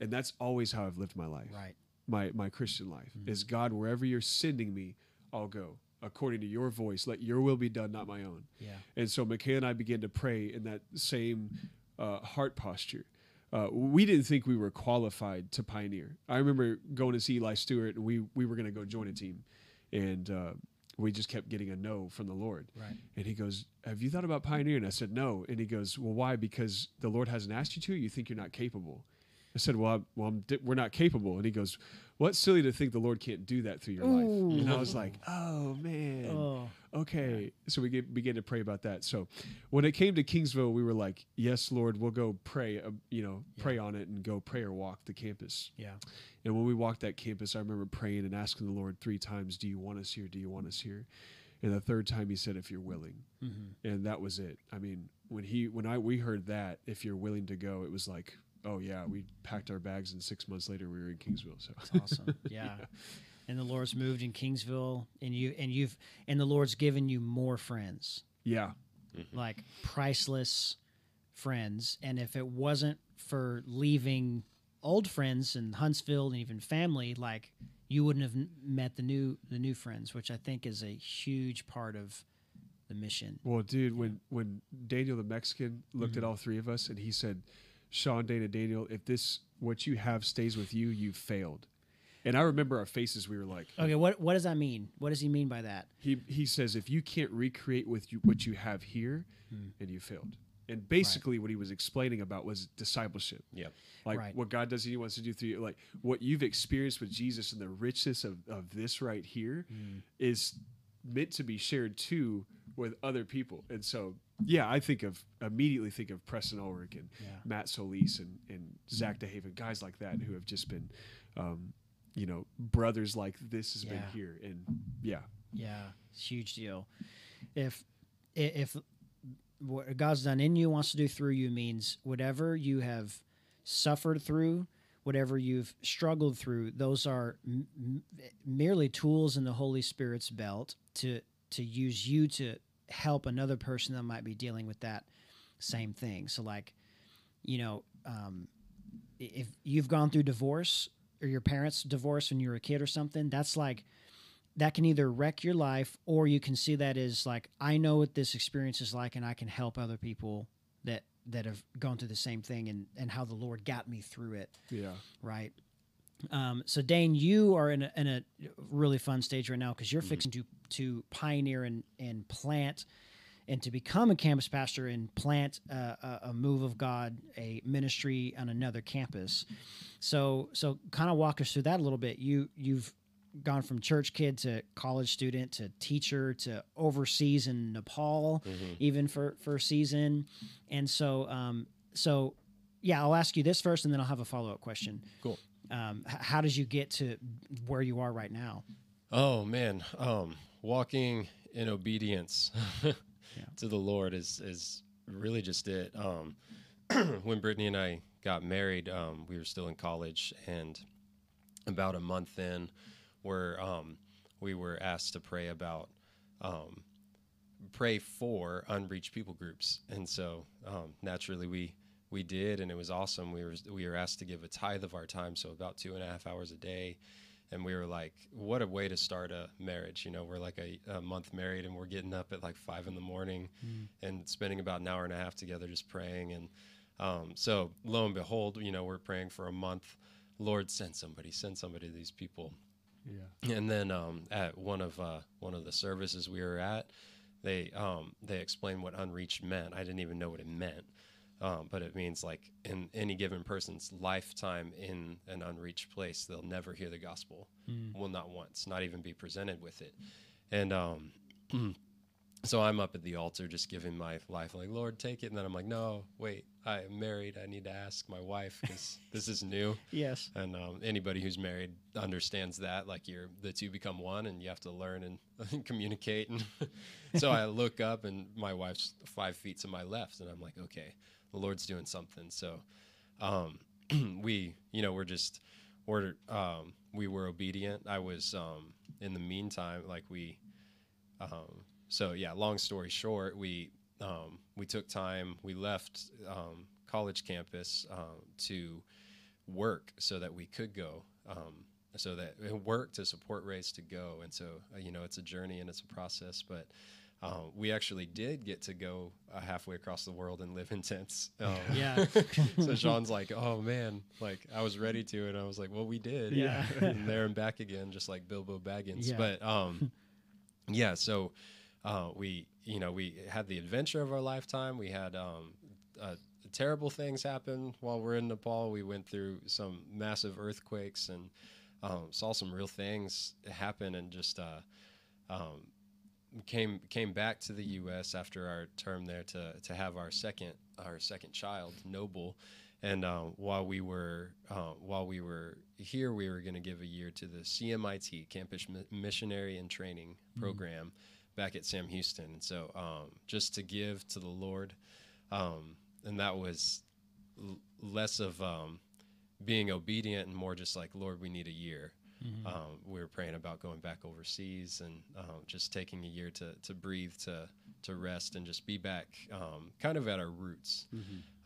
and that's always how I've lived my life. Right. My my Christian life Mm-hmm. is God, wherever you're sending me, I'll go according to your voice. Let your will be done, not my own. Yeah. And so Michaela and I began to pray in that same uh, heart posture. Uh, we didn't think we were qualified to pioneer. I remember going to see Eli Stewart, and we we were going to go join a team, and uh, we just kept getting a no from the Lord. Right. And he goes, "Have you thought about pioneering?" I said, "No." And he goes, "Well, why? Because the Lord hasn't asked you to. You think you're not capable." I said, "Well, I'm, well, I'm di- we're not capable." And he goes, "Well, it's silly to think the Lord can't do that through your life." And I was like, "Oh man." Oh. okay. So we get, began to pray about that. So when it came to kingsville we were like yes lord we'll go pray uh, you know pray on it and go prayer walk the campus. Yeah. and when we walked that campus i remember praying and asking the lord three times do you want us here? Do you want us here? And the third time he said if you're willing. And that was it. I mean when he when i we heard that if you're willing to go it was like oh yeah we packed our bags and six months later we were in kingsville so Awesome. Yeah. And the Lord's moved in Kingsville and you and you've and the Lord's given you more friends. yeah Like priceless friends. And if it wasn't for leaving old friends in Huntsville and even family, like you wouldn't have met the new the new friends, which I think is a huge part of the mission. Well, dude, when when Daniel the Mexican looked Mm-hmm. at all three of us and he said, "Sean, Dane, Daniel, if this what you have stays with you, you've failed." And I remember our faces. We were like, Okay, what what does that mean? What does he mean by that? he he says, if you can't recreate with you what you have here, Hmm. and you failed. And basically, what he was explaining about was discipleship. Yeah, Like Right. what God does, He wants to do through you. Like what you've experienced with Jesus and the richness of, of this right here is meant to be shared too with other people. And so, yeah, I think of immediately think of Preston Ulrich and Yeah. Matt Solis and, and Zach DeHaven, guys like that who have just been, um, you know, brothers like this has been here. And yeah, Yeah, it's a huge deal. If if what God's done in you wants to do through you means whatever you have suffered through, whatever you've struggled through, those are m- merely tools in the Holy Spirit's belt to to use you to help another person that might be dealing with that same thing. So like, you know, um, if you've gone through divorce or your parents divorced when you were a kid or something, that's like that can either wreck your life or you can see that as like I know what this experience is like and I can help other people that that have gone through the same thing and and how the Lord got me through it. Yeah, right um, so Dane you are in a, in a really fun stage right now because you're fixing to to pioneer and and plant and to become a campus pastor and plant a, a move of God, a ministry on another campus. So, so kind of walk us through that a little bit. You you've gone from church kid to college student to teacher to overseas in Nepal, even for for a season, and so um, so yeah, I'll ask you this first, and then I'll have a follow up question. Cool. Um, how did you get to where you are right now? Oh man, um, walking in obedience to the Lord is is really just it. Um, when Brittany and I got married, um, we were still in college, and about a month in, where um, we were asked to pray about um, pray for unreached people groups, and so um, naturally we we did, and it was awesome. We were we were asked to give a tithe of our time, so about two and a half hours a day, and we were like, what a way to start a marriage. You know, we're like a, a month married, and we're getting up at like five in the morning, and spending about an hour and a half together just praying, and um, so lo and behold, you know, we're praying for a month. Lord, send somebody, send somebody to these people. yeah, And then um, at one of uh, one of the services we were at, they um, they explained what unreached meant. I didn't even know what it meant, um, but it means like in any given person's lifetime in an unreached place, they'll never hear the gospel. Well, not once, not even be presented with it. And um, so I'm up at the altar just giving my life, like Lord, take it. And then I'm like, no, wait, I am married. I need to ask my wife because this is new Yes. and um, anybody who's married understands that like you're the two become one and you have to learn and communicate and so i look up and my wife's five feet to my left and i'm like okay the lord's doing something. So um, we you know we're just we're um, we were obedient. I was um, in the meantime like we um, so yeah long story short we um, we took time we left um, college campus um, to work so that we could go um, so that work to support race to go. And so you know it's a journey and it's a process but um, we actually did get to go uh, halfway across the world and live in tents. Um, Yeah. so sean's like oh man. Like i was ready to and i was like well we did. Yeah. and there and back again just like bilbo baggins. Yeah. but um yeah so uh, we you know we had the adventure of our lifetime. We had um, uh, terrible things happen while we're in nepal. We went through some massive earthquakes and um, saw some real things happen and just uh, um, came came back to the U.S. after our term there to to have our second our second child, Noble. And um, while we were uh, while we were here, we were going to give a year to the CMIT Campus Mi- Missionary and Training Program back at Sam Houston. And so um, just to give to the Lord, um, and that was l- less of um, being obedient and more just like Lord, we need a year. Um, we were praying about going back overseas and um, just taking a year to, to breathe, to to rest, and just be back, um, kind of at our roots.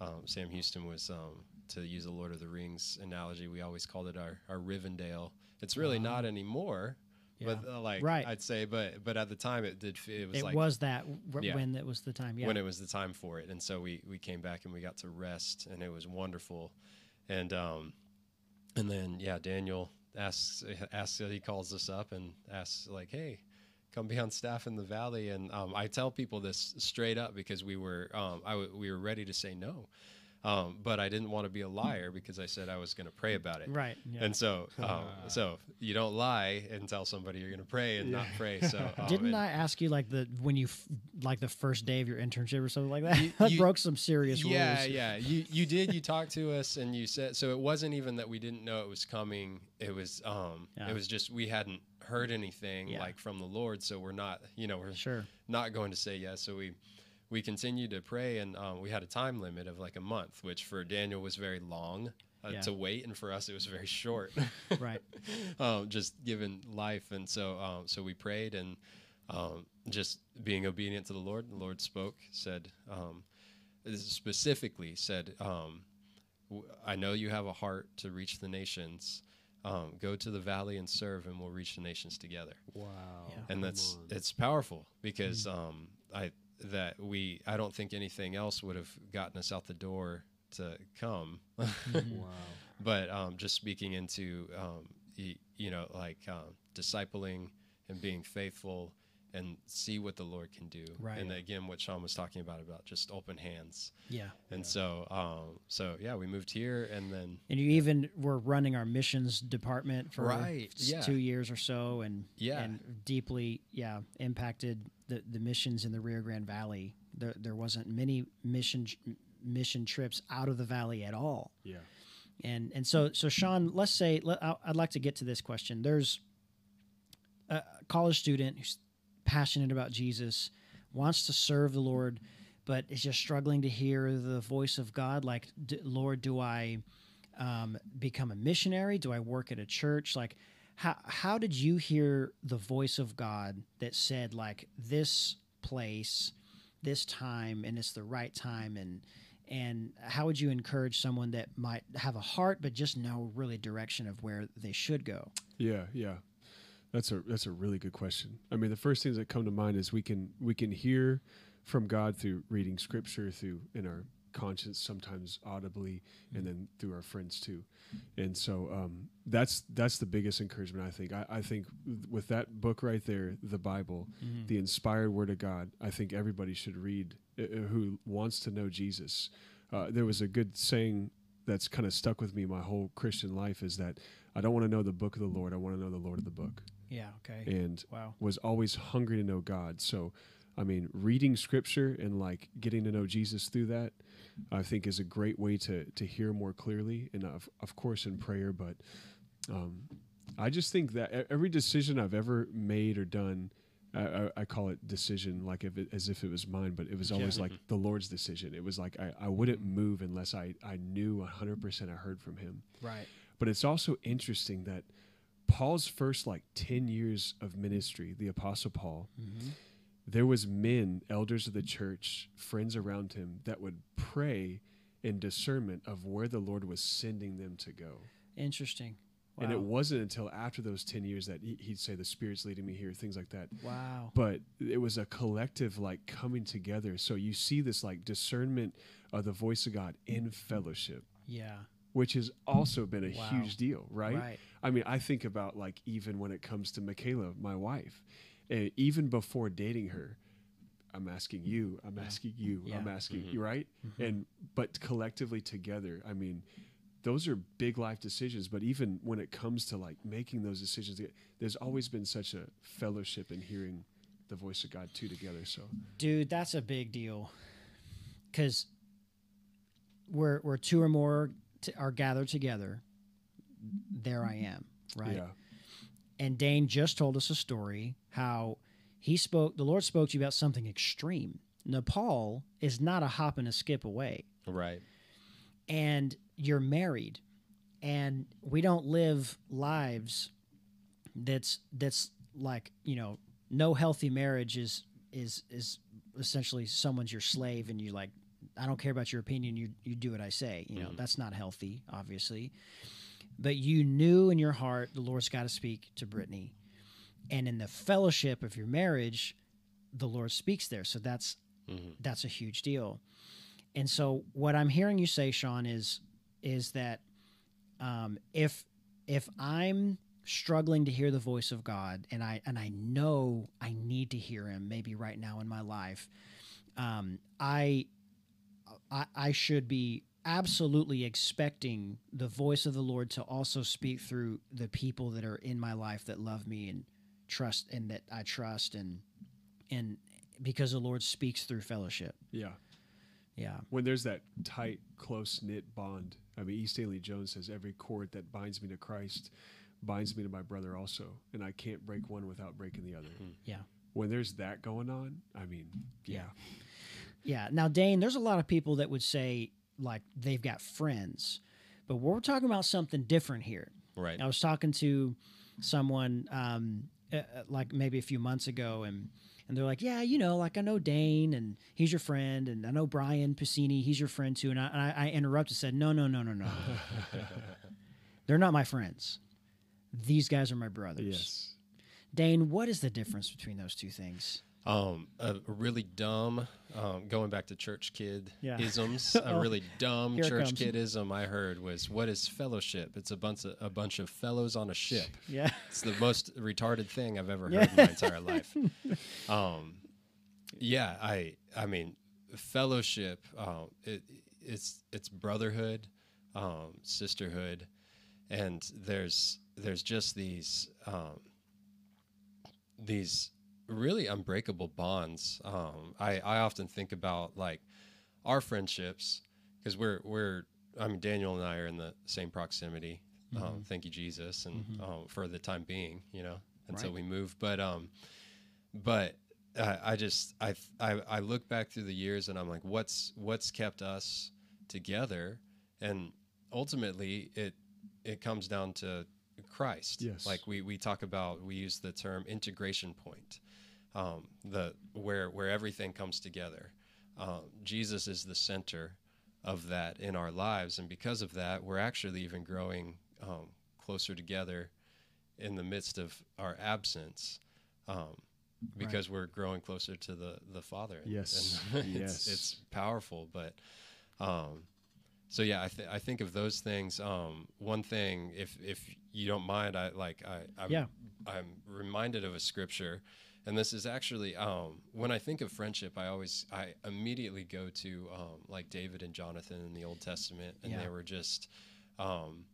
Um, Sam Houston was, um, to use a Lord of the Rings analogy, we always called it our our Rivendell. It's really not anymore, but uh, like Right. I'd say, but but at the time it did. It was It like was that w- Yeah. when it was the time. Yeah. when it was the time for it. And so we we came back and we got to rest, and it was wonderful. And um, and then yeah, Daniel asks asks he calls us up and asks like, hey, come be on staff in the valley. And um, I tell people this straight up because we were um, I w- we were ready to say no. Um, but I didn't want to be a liar because I said I was going to pray about it. Right. Yeah. And so, um, so you don't lie and tell somebody you're going to pray and not pray. So, um, Didn't and- I ask you like the when you f- like the first day of your internship or something like that? You- that you- broke some serious yeah, rules. yeah. You you did. You talked to us and you said so. It wasn't even that we didn't know it was coming. It was um. Yeah. It was just we hadn't heard anything Yeah. like from the Lord, so we're not. You know, we're Sure. not going to say yes. So we we continued to pray, and um, we had a time limit of like a month, which for Daniel was very long. Uh, Yeah. To wait, and for us it was very short. Right. um, just given life. And so, um, so we prayed and um, just being obedient to the Lord. The Lord spoke, said, um, specifically said, um, w- I know you have a heart to reach the nations. Um, go to the valley and serve, and we'll reach the nations together. Wow. Yeah. And that's it's powerful because um, I that we I don't think anything else would have gotten us out the door to come. wow. but um, just speaking into um, y- you know like um, discipling and being faithful and see what the Lord can do. Right. And again, what Sean was talking about about just open hands. Yeah. And so um, so yeah, we moved here and then And you even were running our missions department for Right, s- yeah. two years or so, and Yeah. and deeply, yeah, impacted the, the missions in the Rio Grande Valley. There, there wasn't many mission mission trips out of the valley at all. Yeah. And and so so Sean, let's say let, I'd like to get to this question. There's a college student who's passionate about Jesus, wants to serve the Lord, but is just struggling to hear the voice of God. Like, d- Lord, do I um, become a missionary? Do I work at a church? Like, how how did you hear the voice of God that said like this place, this time, and it's the right time and and how would you encourage someone that might have a heart but just no really direction of where they should go? Yeah, yeah. That's a that's a really good question. I mean, the first things that come to mind is we can we can hear from God through reading scripture, through in our conscience, sometimes audibly, and then through our friends too. And so um, that's that's the biggest encouragement I think. I, I think with that book right there, the Bible, the inspired Word of God, I think everybody should read uh, uh, who wants to know Jesus. Uh, there was a good saying that's kind of stuck with me my whole Christian life is that I don't want to know the book of the Lord. I want to know the Lord of the book. Yeah. Okay. And Wow. was always hungry to know God. So, I mean, reading scripture and like getting to know Jesus through that, I think is a great way to to hear more clearly. And of, of course, in prayer. But um, I just think that every decision I've ever made or done, I, I, I call it decision, like if it, as if it was mine, but it was always like the Lord's decision. It was like I, I wouldn't move unless I, I knew 100% I heard from Him. Right. But it's also interesting that Paul's first like 10 years of ministry, the apostle Paul, there was men, elders of the church, friends around him that would pray in discernment of where the Lord was sending them to go. Interesting. Wow. And it wasn't until after those 10 years that he- he'd say the spirit's leading me here, things like that. wow. But it was a collective like coming together. So you see this like discernment of the voice of God in fellowship Yeah. which has also been a Wow. huge deal, right? Right. I mean, I think about like even when it comes to Michaela, my wife, and even before dating her, I'm asking you, I'm asking you, I'm Yeah. Mm-hmm. asking you, right? And but collectively together, I mean, those are big life decisions. But even when it comes to like making those decisions, there's always been such a fellowship in hearing the voice of God too together. So Dude, that's a big deal. Cuz where where two or more t- are gathered together, there I am, right? yeah, And Dane just told us a story how he spoke the Lord spoke to you about something extreme. Nepal is not a hop and a skip away. right. and you're married and we don't live lives that's that's like you know no healthy marriage is is is essentially someone's your slave and you like i don't care about your opinion you you do what i say you know mm-hmm. that's not healthy obviously but you knew in your heart the lord's got to speak to brittany and in the fellowship of your marriage the lord speaks there so that's Mhm. that's a huge deal and so what I'm hearing you say, Sean, is is that um, if if I'm struggling to hear the voice of God, and I and I know I need to hear Him. Maybe right now in my life, um, I, I I should be absolutely expecting the voice of the Lord to also speak through the people that are in my life that love me and trust and that I trust and and because the Lord speaks through fellowship. Yeah. Yeah. When there's that tight, close knit bond. I mean, E. Stanley Jones says every cord that binds me to Christ binds me to my brother also, and I can't break one without breaking the other. Yeah. When there's that going on, I mean, yeah, Yeah. Now, Dane, there's a lot of people that would say like they've got friends, but we're talking about something different here. Right. I was talking to someone um, uh, uh, like maybe a few months ago, and and they're like, yeah, you know, like I know Dane, and he's your friend, and I know Brian Piscini, he's your friend too. And I, and I, I interrupted, said, no, no, no, no, no, they're not my friends. These guys are my brothers. yes, Dane, what is the difference between those two things? Um, a really dumb, um, going back to church kid Yeah. isms, a really dumb church kid ism I heard was, "What is fellowship? It's a bunch of a bunch of fellows on a ship." Yeah. It's the most retarded thing I've ever Yeah. heard in my entire life. Um, yeah, I I mean, fellowship. Um, it, it's it's brotherhood, um, sisterhood, and there's there's just these um, these really unbreakable bonds. Um, I I often think about like our friendships because we're we're I mean Daniel and I are in the same proximity. Um, thank you Jesus, and um, for the time being, you know, until Right. we move. But um, but uh, I just I, I I look back through the years and I'm like, what's what's kept us together, and ultimately it it comes down to Christ. Yes. Like we we talk about, we use the term integration point, um, the where where everything comes together. Um, Jesus is the center of that in our lives, and because of that, we're actually even growing um, closer together in the midst of our absence. Um, because we're growing closer to the the Father. Yes. and Yes. it's, it's powerful. But um, so yeah, I th- I think of those things. Um, one thing, if if you don't mind, I like I I'm, Yeah. I'm reminded of a scripture, and this is actually um, when I think of friendship, I always I immediately go to um, like David and Jonathan in the Old Testament, and Yeah. they were just um,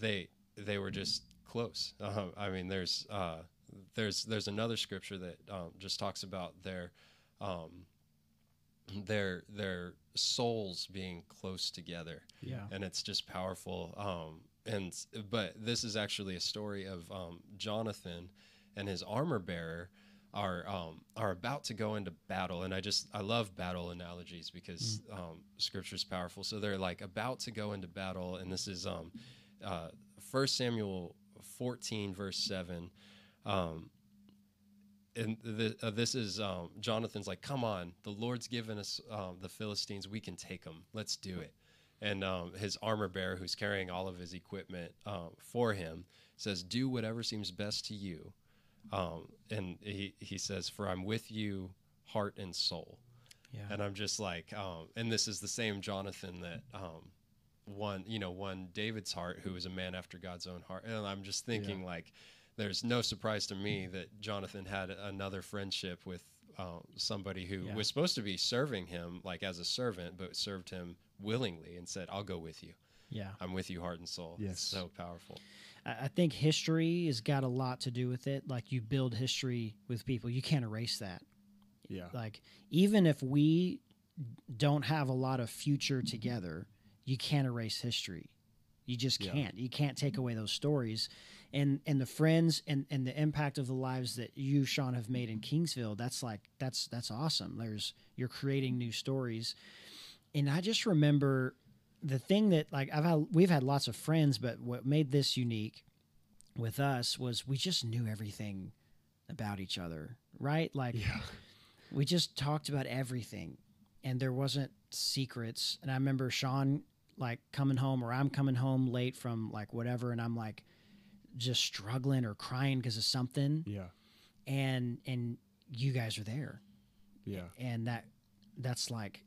they they were just close. Uh, I mean, there's uh, there's there's another scripture that um, just talks about their um, their their souls being close together, Yeah. and it's just powerful. Um, and but this is actually a story of um, Jonathan and his armor bearer are um, are about to go into battle, and I just I love battle analogies because um, scripture is powerful. So they're like about to go into battle, and this is um, uh, 1 Samuel 14 verse 7. Um, and the, uh, this is um, Jonathan's like, come on, the Lord's given us um, the Philistines. We can take them. Let's do it. And um, his armor bearer, who's carrying all of his equipment um, for him, says, do whatever seems best to you. Um, and he, he says, for I'm with you, heart and soul. Yeah. And I'm just like, um, and this is the same Jonathan that um, won, you know, won David's heart, who was a man after God's own heart. And I'm just thinking, like, there's no surprise to me that Jonathan had another friendship with uh, somebody who Yeah. was supposed to be serving him, like as a servant, but served him willingly and said, "I'll go with you. Yeah. I'm with you, heart and soul." Yes. It's so powerful. I think history has got a lot to do with it. Like you build history with people, you can't erase that. yeah, Like even if we don't have a lot of future together, you can't erase history. You just can't. You can't take away those stories. And and the friends and, and the impact of the lives that you, Sean, have made in Kingsville, that's like that's that's awesome. There's you're creating new stories. And I just remember the thing that like I've had we've had lots of friends, but what made this unique with us was we just knew everything about each other, right? Like yeah, we just talked about everything and there wasn't secrets. And i remember sean like coming home or i'm coming home late from like whatever and i'm like just struggling or crying because of something. Yeah, and and you guys are there. Yeah. and that that's like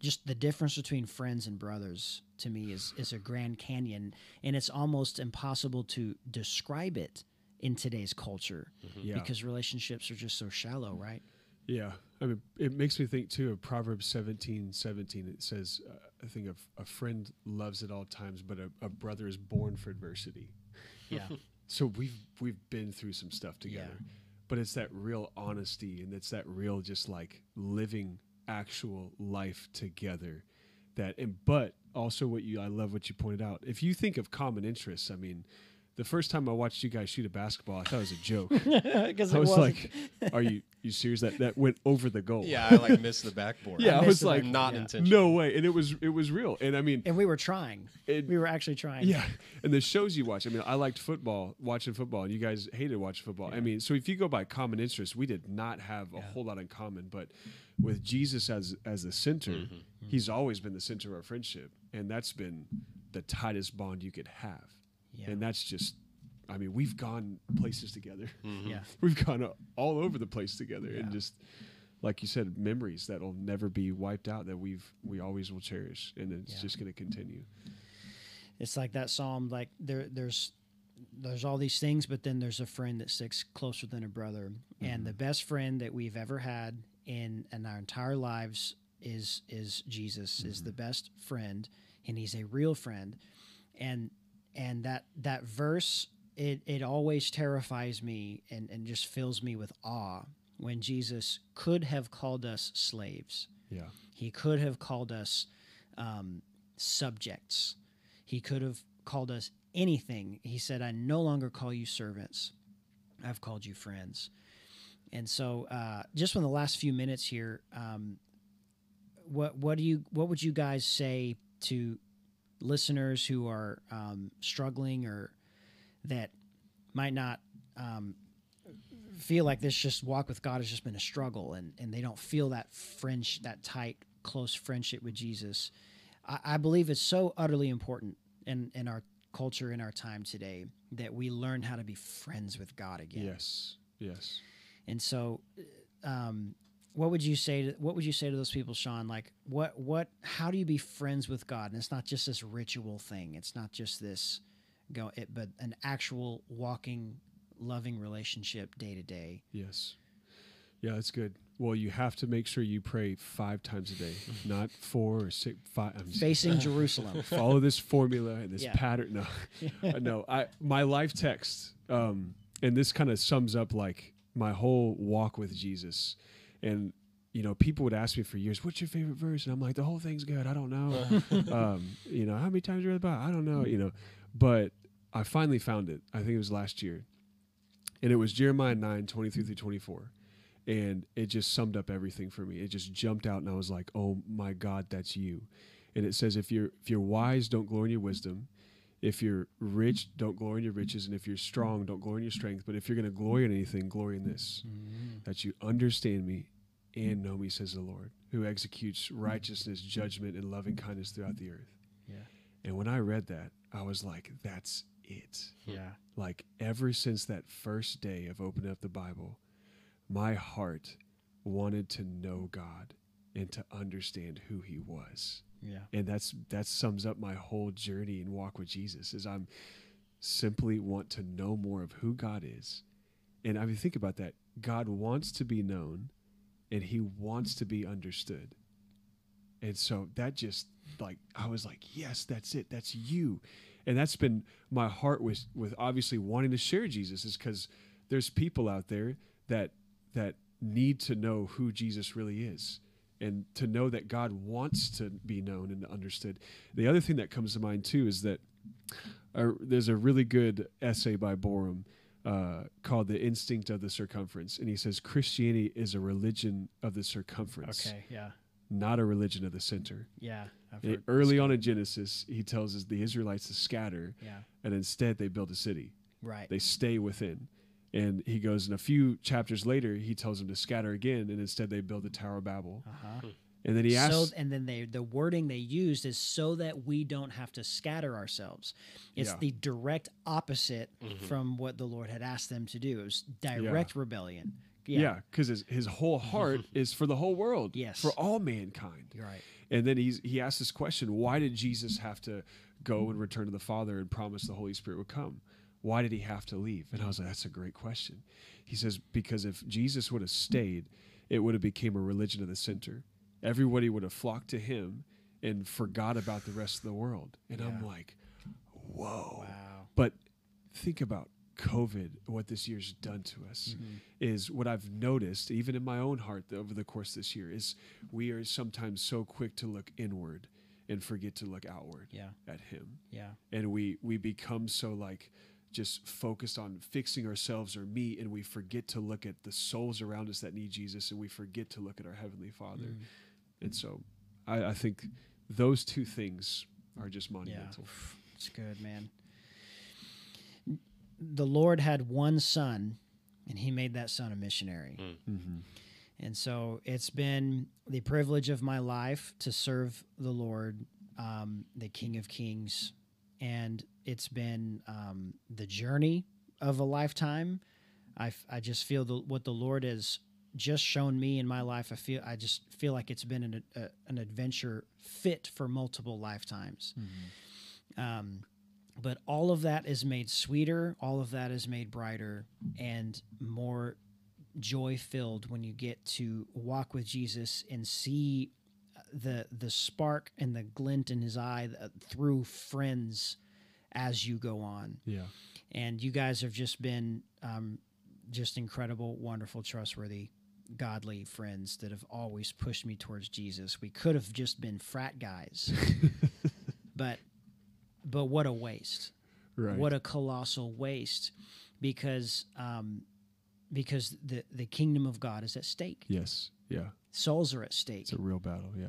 just the difference between friends and brothers to me is is a grand canyon, and it's almost impossible to describe it in today's culture Yeah. because relationships are just so shallow, right? Yeah, I mean, it makes me think too of Proverbs seventeen seventeen. It says, uh, "I think a, a friend loves at all times, but a, a brother is born for adversity." Yeah, So we've we've been through some stuff together, but it's that real honesty and it's that real just like living actual life together. That and but also what you I love what you pointed out. If you think of common interests, I mean. The first time I watched you guys shoot a basketball, I thought it was a joke. because I was like, "Are you you serious? That that went over the goal." Yeah, I like missed the backboard. Yeah, I missed was like, not yeah. intentional. no way, and it was it was real, and I mean, and we were trying. It- we were actually trying. yeah, and the shows you watch. I mean, I liked football, watching football, and you guys hated watching football. I mean, so if you go by common interest, we did not have a whole lot in common, but with Jesus as as the center, Mm-hmm. he's always been the center of our friendship, and that's been the tightest bond you could have, Yeah. and that's just. I mean, we've gone places together. Mm-hmm. yeah. We've gone uh, all over the place together, Yeah. and just like you said, memories that'll never be wiped out that we've we always will cherish, and it's Yeah. just going to continue. It's like that psalm. Like there, there's, there's all these things, but then there's a friend that sticks closer than a brother, and the best friend that we've ever had in in our entire lives is is Jesus. Is the best friend, and he's a real friend, and and that that verse it it always terrifies me and and just fills me with awe when Jesus could have called us slaves. Yeah, He could have called us um, subjects. He could have called us anything. He said, I no longer call you servants, I've called you friends. And so, uh, just in the last few minutes here, um, what what do you what would you guys say to listeners who are um, struggling or that might not um, feel like this just walk with God has just been a struggle and, and they don't feel that French that tight close friendship with Jesus. I, I believe it's so utterly important in, in our culture in our time today that we learn how to be friends with God again. yes, yes. And so, um, what would you say to what would you say to those people, Sean? Like, what what how do you be friends with God? And it's not just this ritual thing. It's not just this go it, but an actual walking, loving relationship day to day. Yes. Yeah, that's good. Well, you have to make sure you pray five times a day, not four or six, five. I'm Facing Jerusalem. follow this formula and this Yeah. pattern. No, Uh, no. I my life text, um, and this kind of sums up like my whole walk with Jesus. And you know, people would ask me for years, "What's your favorite verse?" And I'm like, "The whole thing's good. I don't know. um, you know, how many times you read the Bible? I don't know. You know, but I finally found it. I think it was last year, and it was Jeremiah 9, 23 through 24. And it just summed up everything for me. It just jumped out, and I was like, "Oh my God, that's you!" And it says, "If you're if you're wise, don't glory in your wisdom. If you're rich, don't glory in your riches. And if you're strong, don't glory in your strength. But if you're going to glory in anything, glory in this: mm-hmm. that you understand me and know me," says the Lord, who executes righteousness, judgment, and loving kindness throughout the earth. Yeah. And when I read that, I was like, "That's it." Yeah. like ever since that first day of opening up the Bible, my heart wanted to know God and to understand who he was. Yeah. And that's that sums up my whole journey and walk with Jesus is I'm simply want to know more of who God is. And I mean think about that. God wants to be known and he wants to be understood. And so that just like I was like, yes, that's it. That's you. And that's been my heart with with obviously wanting to share Jesus is cuz there's people out there that that need to know who Jesus really is and to know that God wants to be known and understood. The other thing that comes to mind too is that uh, there's a really good essay by Borum uh, called "The Instinct of the Circumference," and he says Christianity is a religion of the circumference, Okay. Yeah. not a religion of the center. Yeah. Early on in Genesis, he tells us the Israelites to scatter, Yeah. and instead they build a city. Right. They stay within. And he goes, in a few chapters later, he tells them to scatter again, and instead they build the Tower of Babel. uh-huh. And then he asks, so and then they the wording they used is so that we don't have to scatter ourselves. It's Yeah. the direct opposite from what the Lord had asked them to do. It was direct rebellion. Yeah, because his, his whole heart is for the whole world. Yes. For all mankind. You're right. And then he's he asked this question: Why did Jesus have to go and return to the Father and promise the Holy Spirit would come? Why did he have to leave? And I was like, that's a great question. He says because if Jesus would have stayed, it would have became a religion of the center. Everybody would have flocked to him and forgot about the rest of the world. And I'm like, whoa. Wow. But think about COVID, what this year's done to us Mm-hmm. is what I've noticed, even in my own heart over the course of this year, is we are sometimes so quick to look inward and forget to look outward Yeah. at Him. Yeah. And we, we become so like just focused on fixing ourselves or me, and we forget to look at the souls around us that need Jesus, and we forget to look at our Heavenly Father. Mm. And so I, I think those two things are just monumental. It's good, man. The Lord had one son, and he made that son a missionary. Mm-hmm. And so it's been the privilege of my life to serve the Lord, um, the King of Kings. And it's been um, the journey of a lifetime. I, I just feel the, what the Lord has just shown me in my life. I feel I just feel like it's been an, a, an adventure fit for multiple lifetimes. Um, but all of that is made sweeter. All of that is made brighter and more joy filled when you get to walk with Jesus and see the the spark and the glint in his eye through friends as you go on. Yeah. And you guys have just been um, just incredible, wonderful, trustworthy, godly friends that have always pushed me towards Jesus. We could have just been frat guys, but but what a waste! Right. What a colossal waste, because um, because the the kingdom of God is at stake. yes. Yeah. Souls are at stake, It's a real battle. Yeah.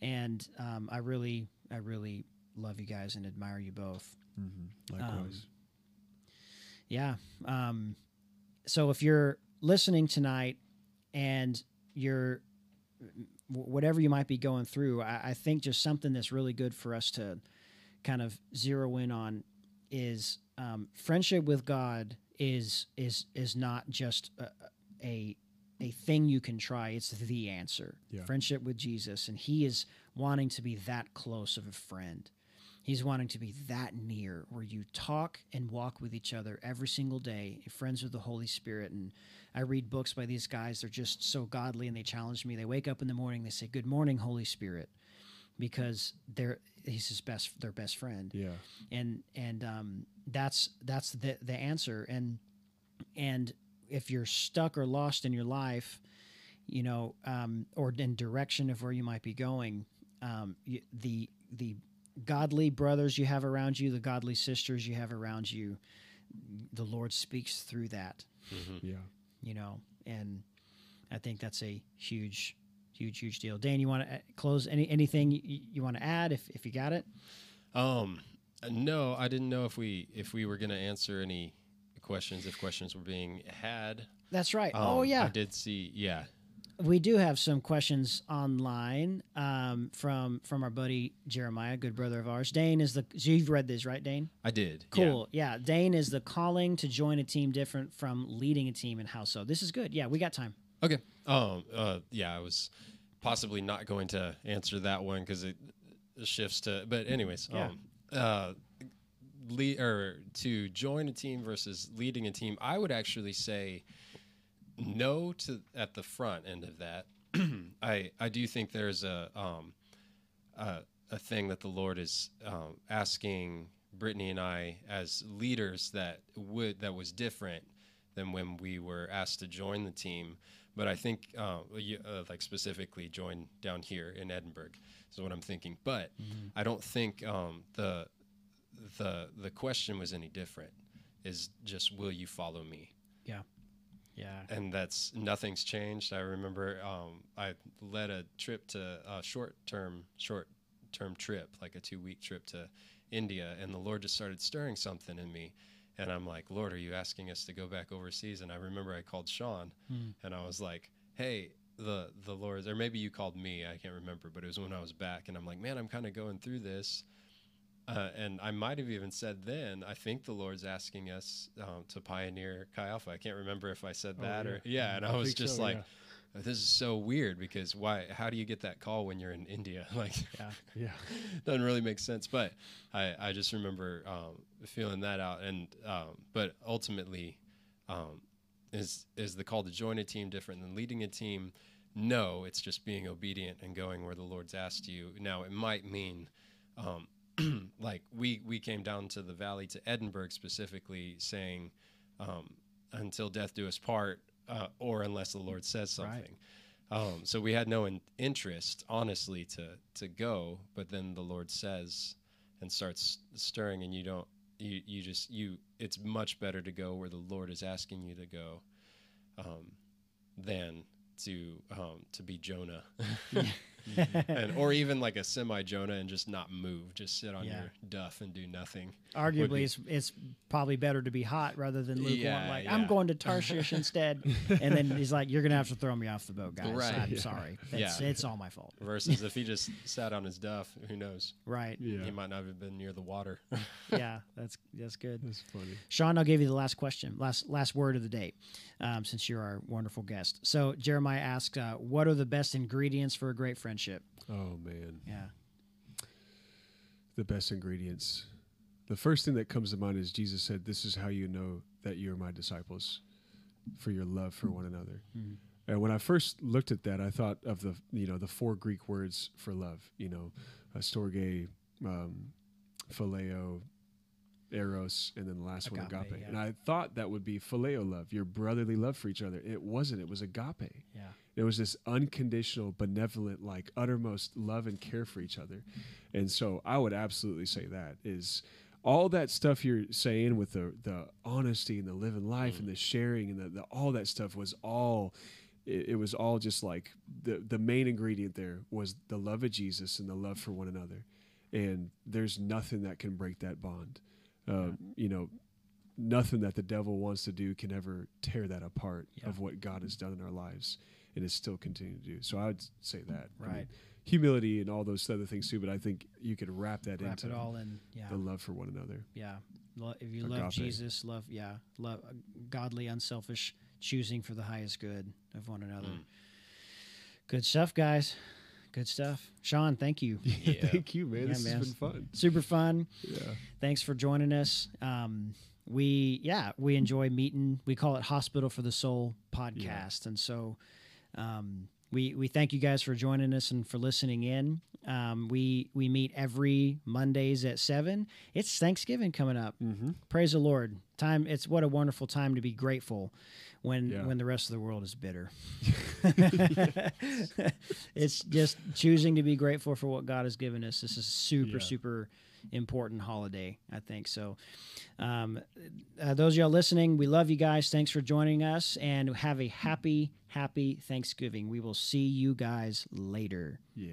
and um, I really I really love you guys and admire you both. Mm-hmm. Likewise. Yeah. Um, so if you're listening tonight and you're whatever you might be going through, I, I think just something that's really good for us to kind of zero in on is um, friendship with God is is is not just a, a a thing you can try. It's the answer. Yeah. Friendship with Jesus, and He is wanting to be that close of a friend. He's wanting to be that near where you talk and walk with each other every single day, friends with the Holy Spirit. And I read books by these guys. They're just so godly and they challenge me. They wake up in the morning, they say, Good morning, Holy Spirit, because they're he's his best their best friend yeah. and and um, that's that's the the answer and and if you're stuck or lost in your life you know um, or in direction of where you might be going um, you, the the godly brothers you have around you the godly sisters you have around you the lord speaks through that Yeah. you know and i think that's a huge huge huge deal dane you want to close any anything you, you want to add if, if you got it Um, no, I didn't know if we if we were gonna answer any questions if questions were being had. that's right Um, oh yeah I did see. Yeah, we do have some questions online um, from from our buddy Jeremiah, good brother of ours. Dane is the so you've read this right, Dane? I did. yeah. Cool. Yeah. Dane is the calling to join a team different from leading a team and how so. This is good. Yeah, we got time. Okay. Um. Uh. Yeah. I was possibly not going to answer that one because it shifts to. But anyways. Yeah. Um. Uh. Lead or to join a team versus leading a team. I would actually say no to at the front end of that. I I do think there's a um a, a thing that the Lord is um, asking Brittany and I as leaders that would that was different than when we were asked to join the team. But I think, uh, you- uh, like specifically, join down here in Edinburg is what I'm thinking. But I don't think um, the the the question was any different. Is just will you follow me? Yeah. Yeah. and that's nothing's changed. I remember um, I led a trip to a short term short term trip, like a two week trip to India, and the Lord just started stirring something in me. And I'm like, Lord, are you asking us to go back overseas? And I remember I called Sean, and I was like, Hey, the the Lord, or maybe you called me, I can't remember, but it was when I was back, and I'm like, Man, I'm kind of going through this. Uh, and I might have even said then, I think the Lord's asking us um, to pioneer Chi Alpha. I can't remember if I said Oh, that yeah. or yeah. And I, I was just so, like, yeah. this is so weird because why? How do you get that call when you're in India? Like, Yeah. Yeah. doesn't really make sense. But I, I just remember um, feeling that out, and um, but ultimately, um, is is the call to join a team different than leading a team? No, it's just being obedient and going where the Lord's asked you. Now, it might mean. Um, like we we came down to the valley to Edinburg specifically saying um, until death do us part uh, or unless the Lord says Right. something. Um, so we had no in- interest, honestly, to to go. But then the Lord says and starts stirring, and you don't. You you just you. It's much better to go where the Lord is asking you to go, um, than to um, to be Jonah, and or even like a semi Jonah and just not move, just sit on Yeah. your duff and do nothing. Arguably, be- it's, it's probably better to be hot rather than lukewarm. Yeah, like, yeah. I'm going to Tarshish instead. And then he's like, you're going to have to throw me off the boat, guys. Right. I'm Yeah. sorry. That's, Yeah. It's all my fault. Versus if he just sat on his duff, who knows? Right. Yeah. He might not have been near the water. Yeah, that's that's good. That's funny. Sean, I'll give you the last question, last last word of the day, um, since you're our wonderful guest. So Jeremiah asks, uh, "What are the best ingredients for a great friendship?" Oh man. Yeah, the best ingredients. The first thing that comes to mind is Jesus said, "This is how you know that you're my disciples, for your love for one another." Mhm. And when I first looked at that, I thought of the you know the four Greek words for love. You know, uh, storge, um, phileo, eros, and then the last one Agape, agape. yeah. And I thought that would be phileo love, your brotherly love for each other. It wasn't. It was agape. Yeah, It was this unconditional, benevolent, like uttermost love and care for each other. And so I would absolutely say that is all that stuff you're saying with the the honesty and the living life and the sharing and the, the all that stuff was all it, it was all just like the the main ingredient there was the love of Jesus and the love for one another. And there's nothing that can break that bond. Um, you know, nothing that the devil wants to do can ever tear that apart Yeah. of what God has done in our lives and is still continuing to do. So I would say that. I mean, Right. humility and all those other things too, but I think you could wrap that wrap into it all in. Yeah, the love for one another. yeah. Lo- If you love Agape. Jesus, love yeah, love uh, godly, unselfish, choosing for the highest good of one another. Mm. Good stuff, guys. Good stuff. Sean, thank you. Yeah. Thank you, man. Yeah, this man. has been fun. Super fun. Yeah. thanks for joining us um, we yeah we enjoy meeting we call it hospital for the soul podcast and so um, we we thank you guys for joining us and for listening in um, we we meet every mondays at seven it's thanksgiving coming up Mm-hmm. praise the lord time it's what a wonderful time to be grateful when Yeah. when the rest of the world is bitter it's just choosing to be grateful for what god has given us this is super Yeah. super important holiday i think. So um, uh, those of y'all listening we love you guys. Thanks for joining us and have a happy happy thanksgiving. We will see you guys later. Yeah.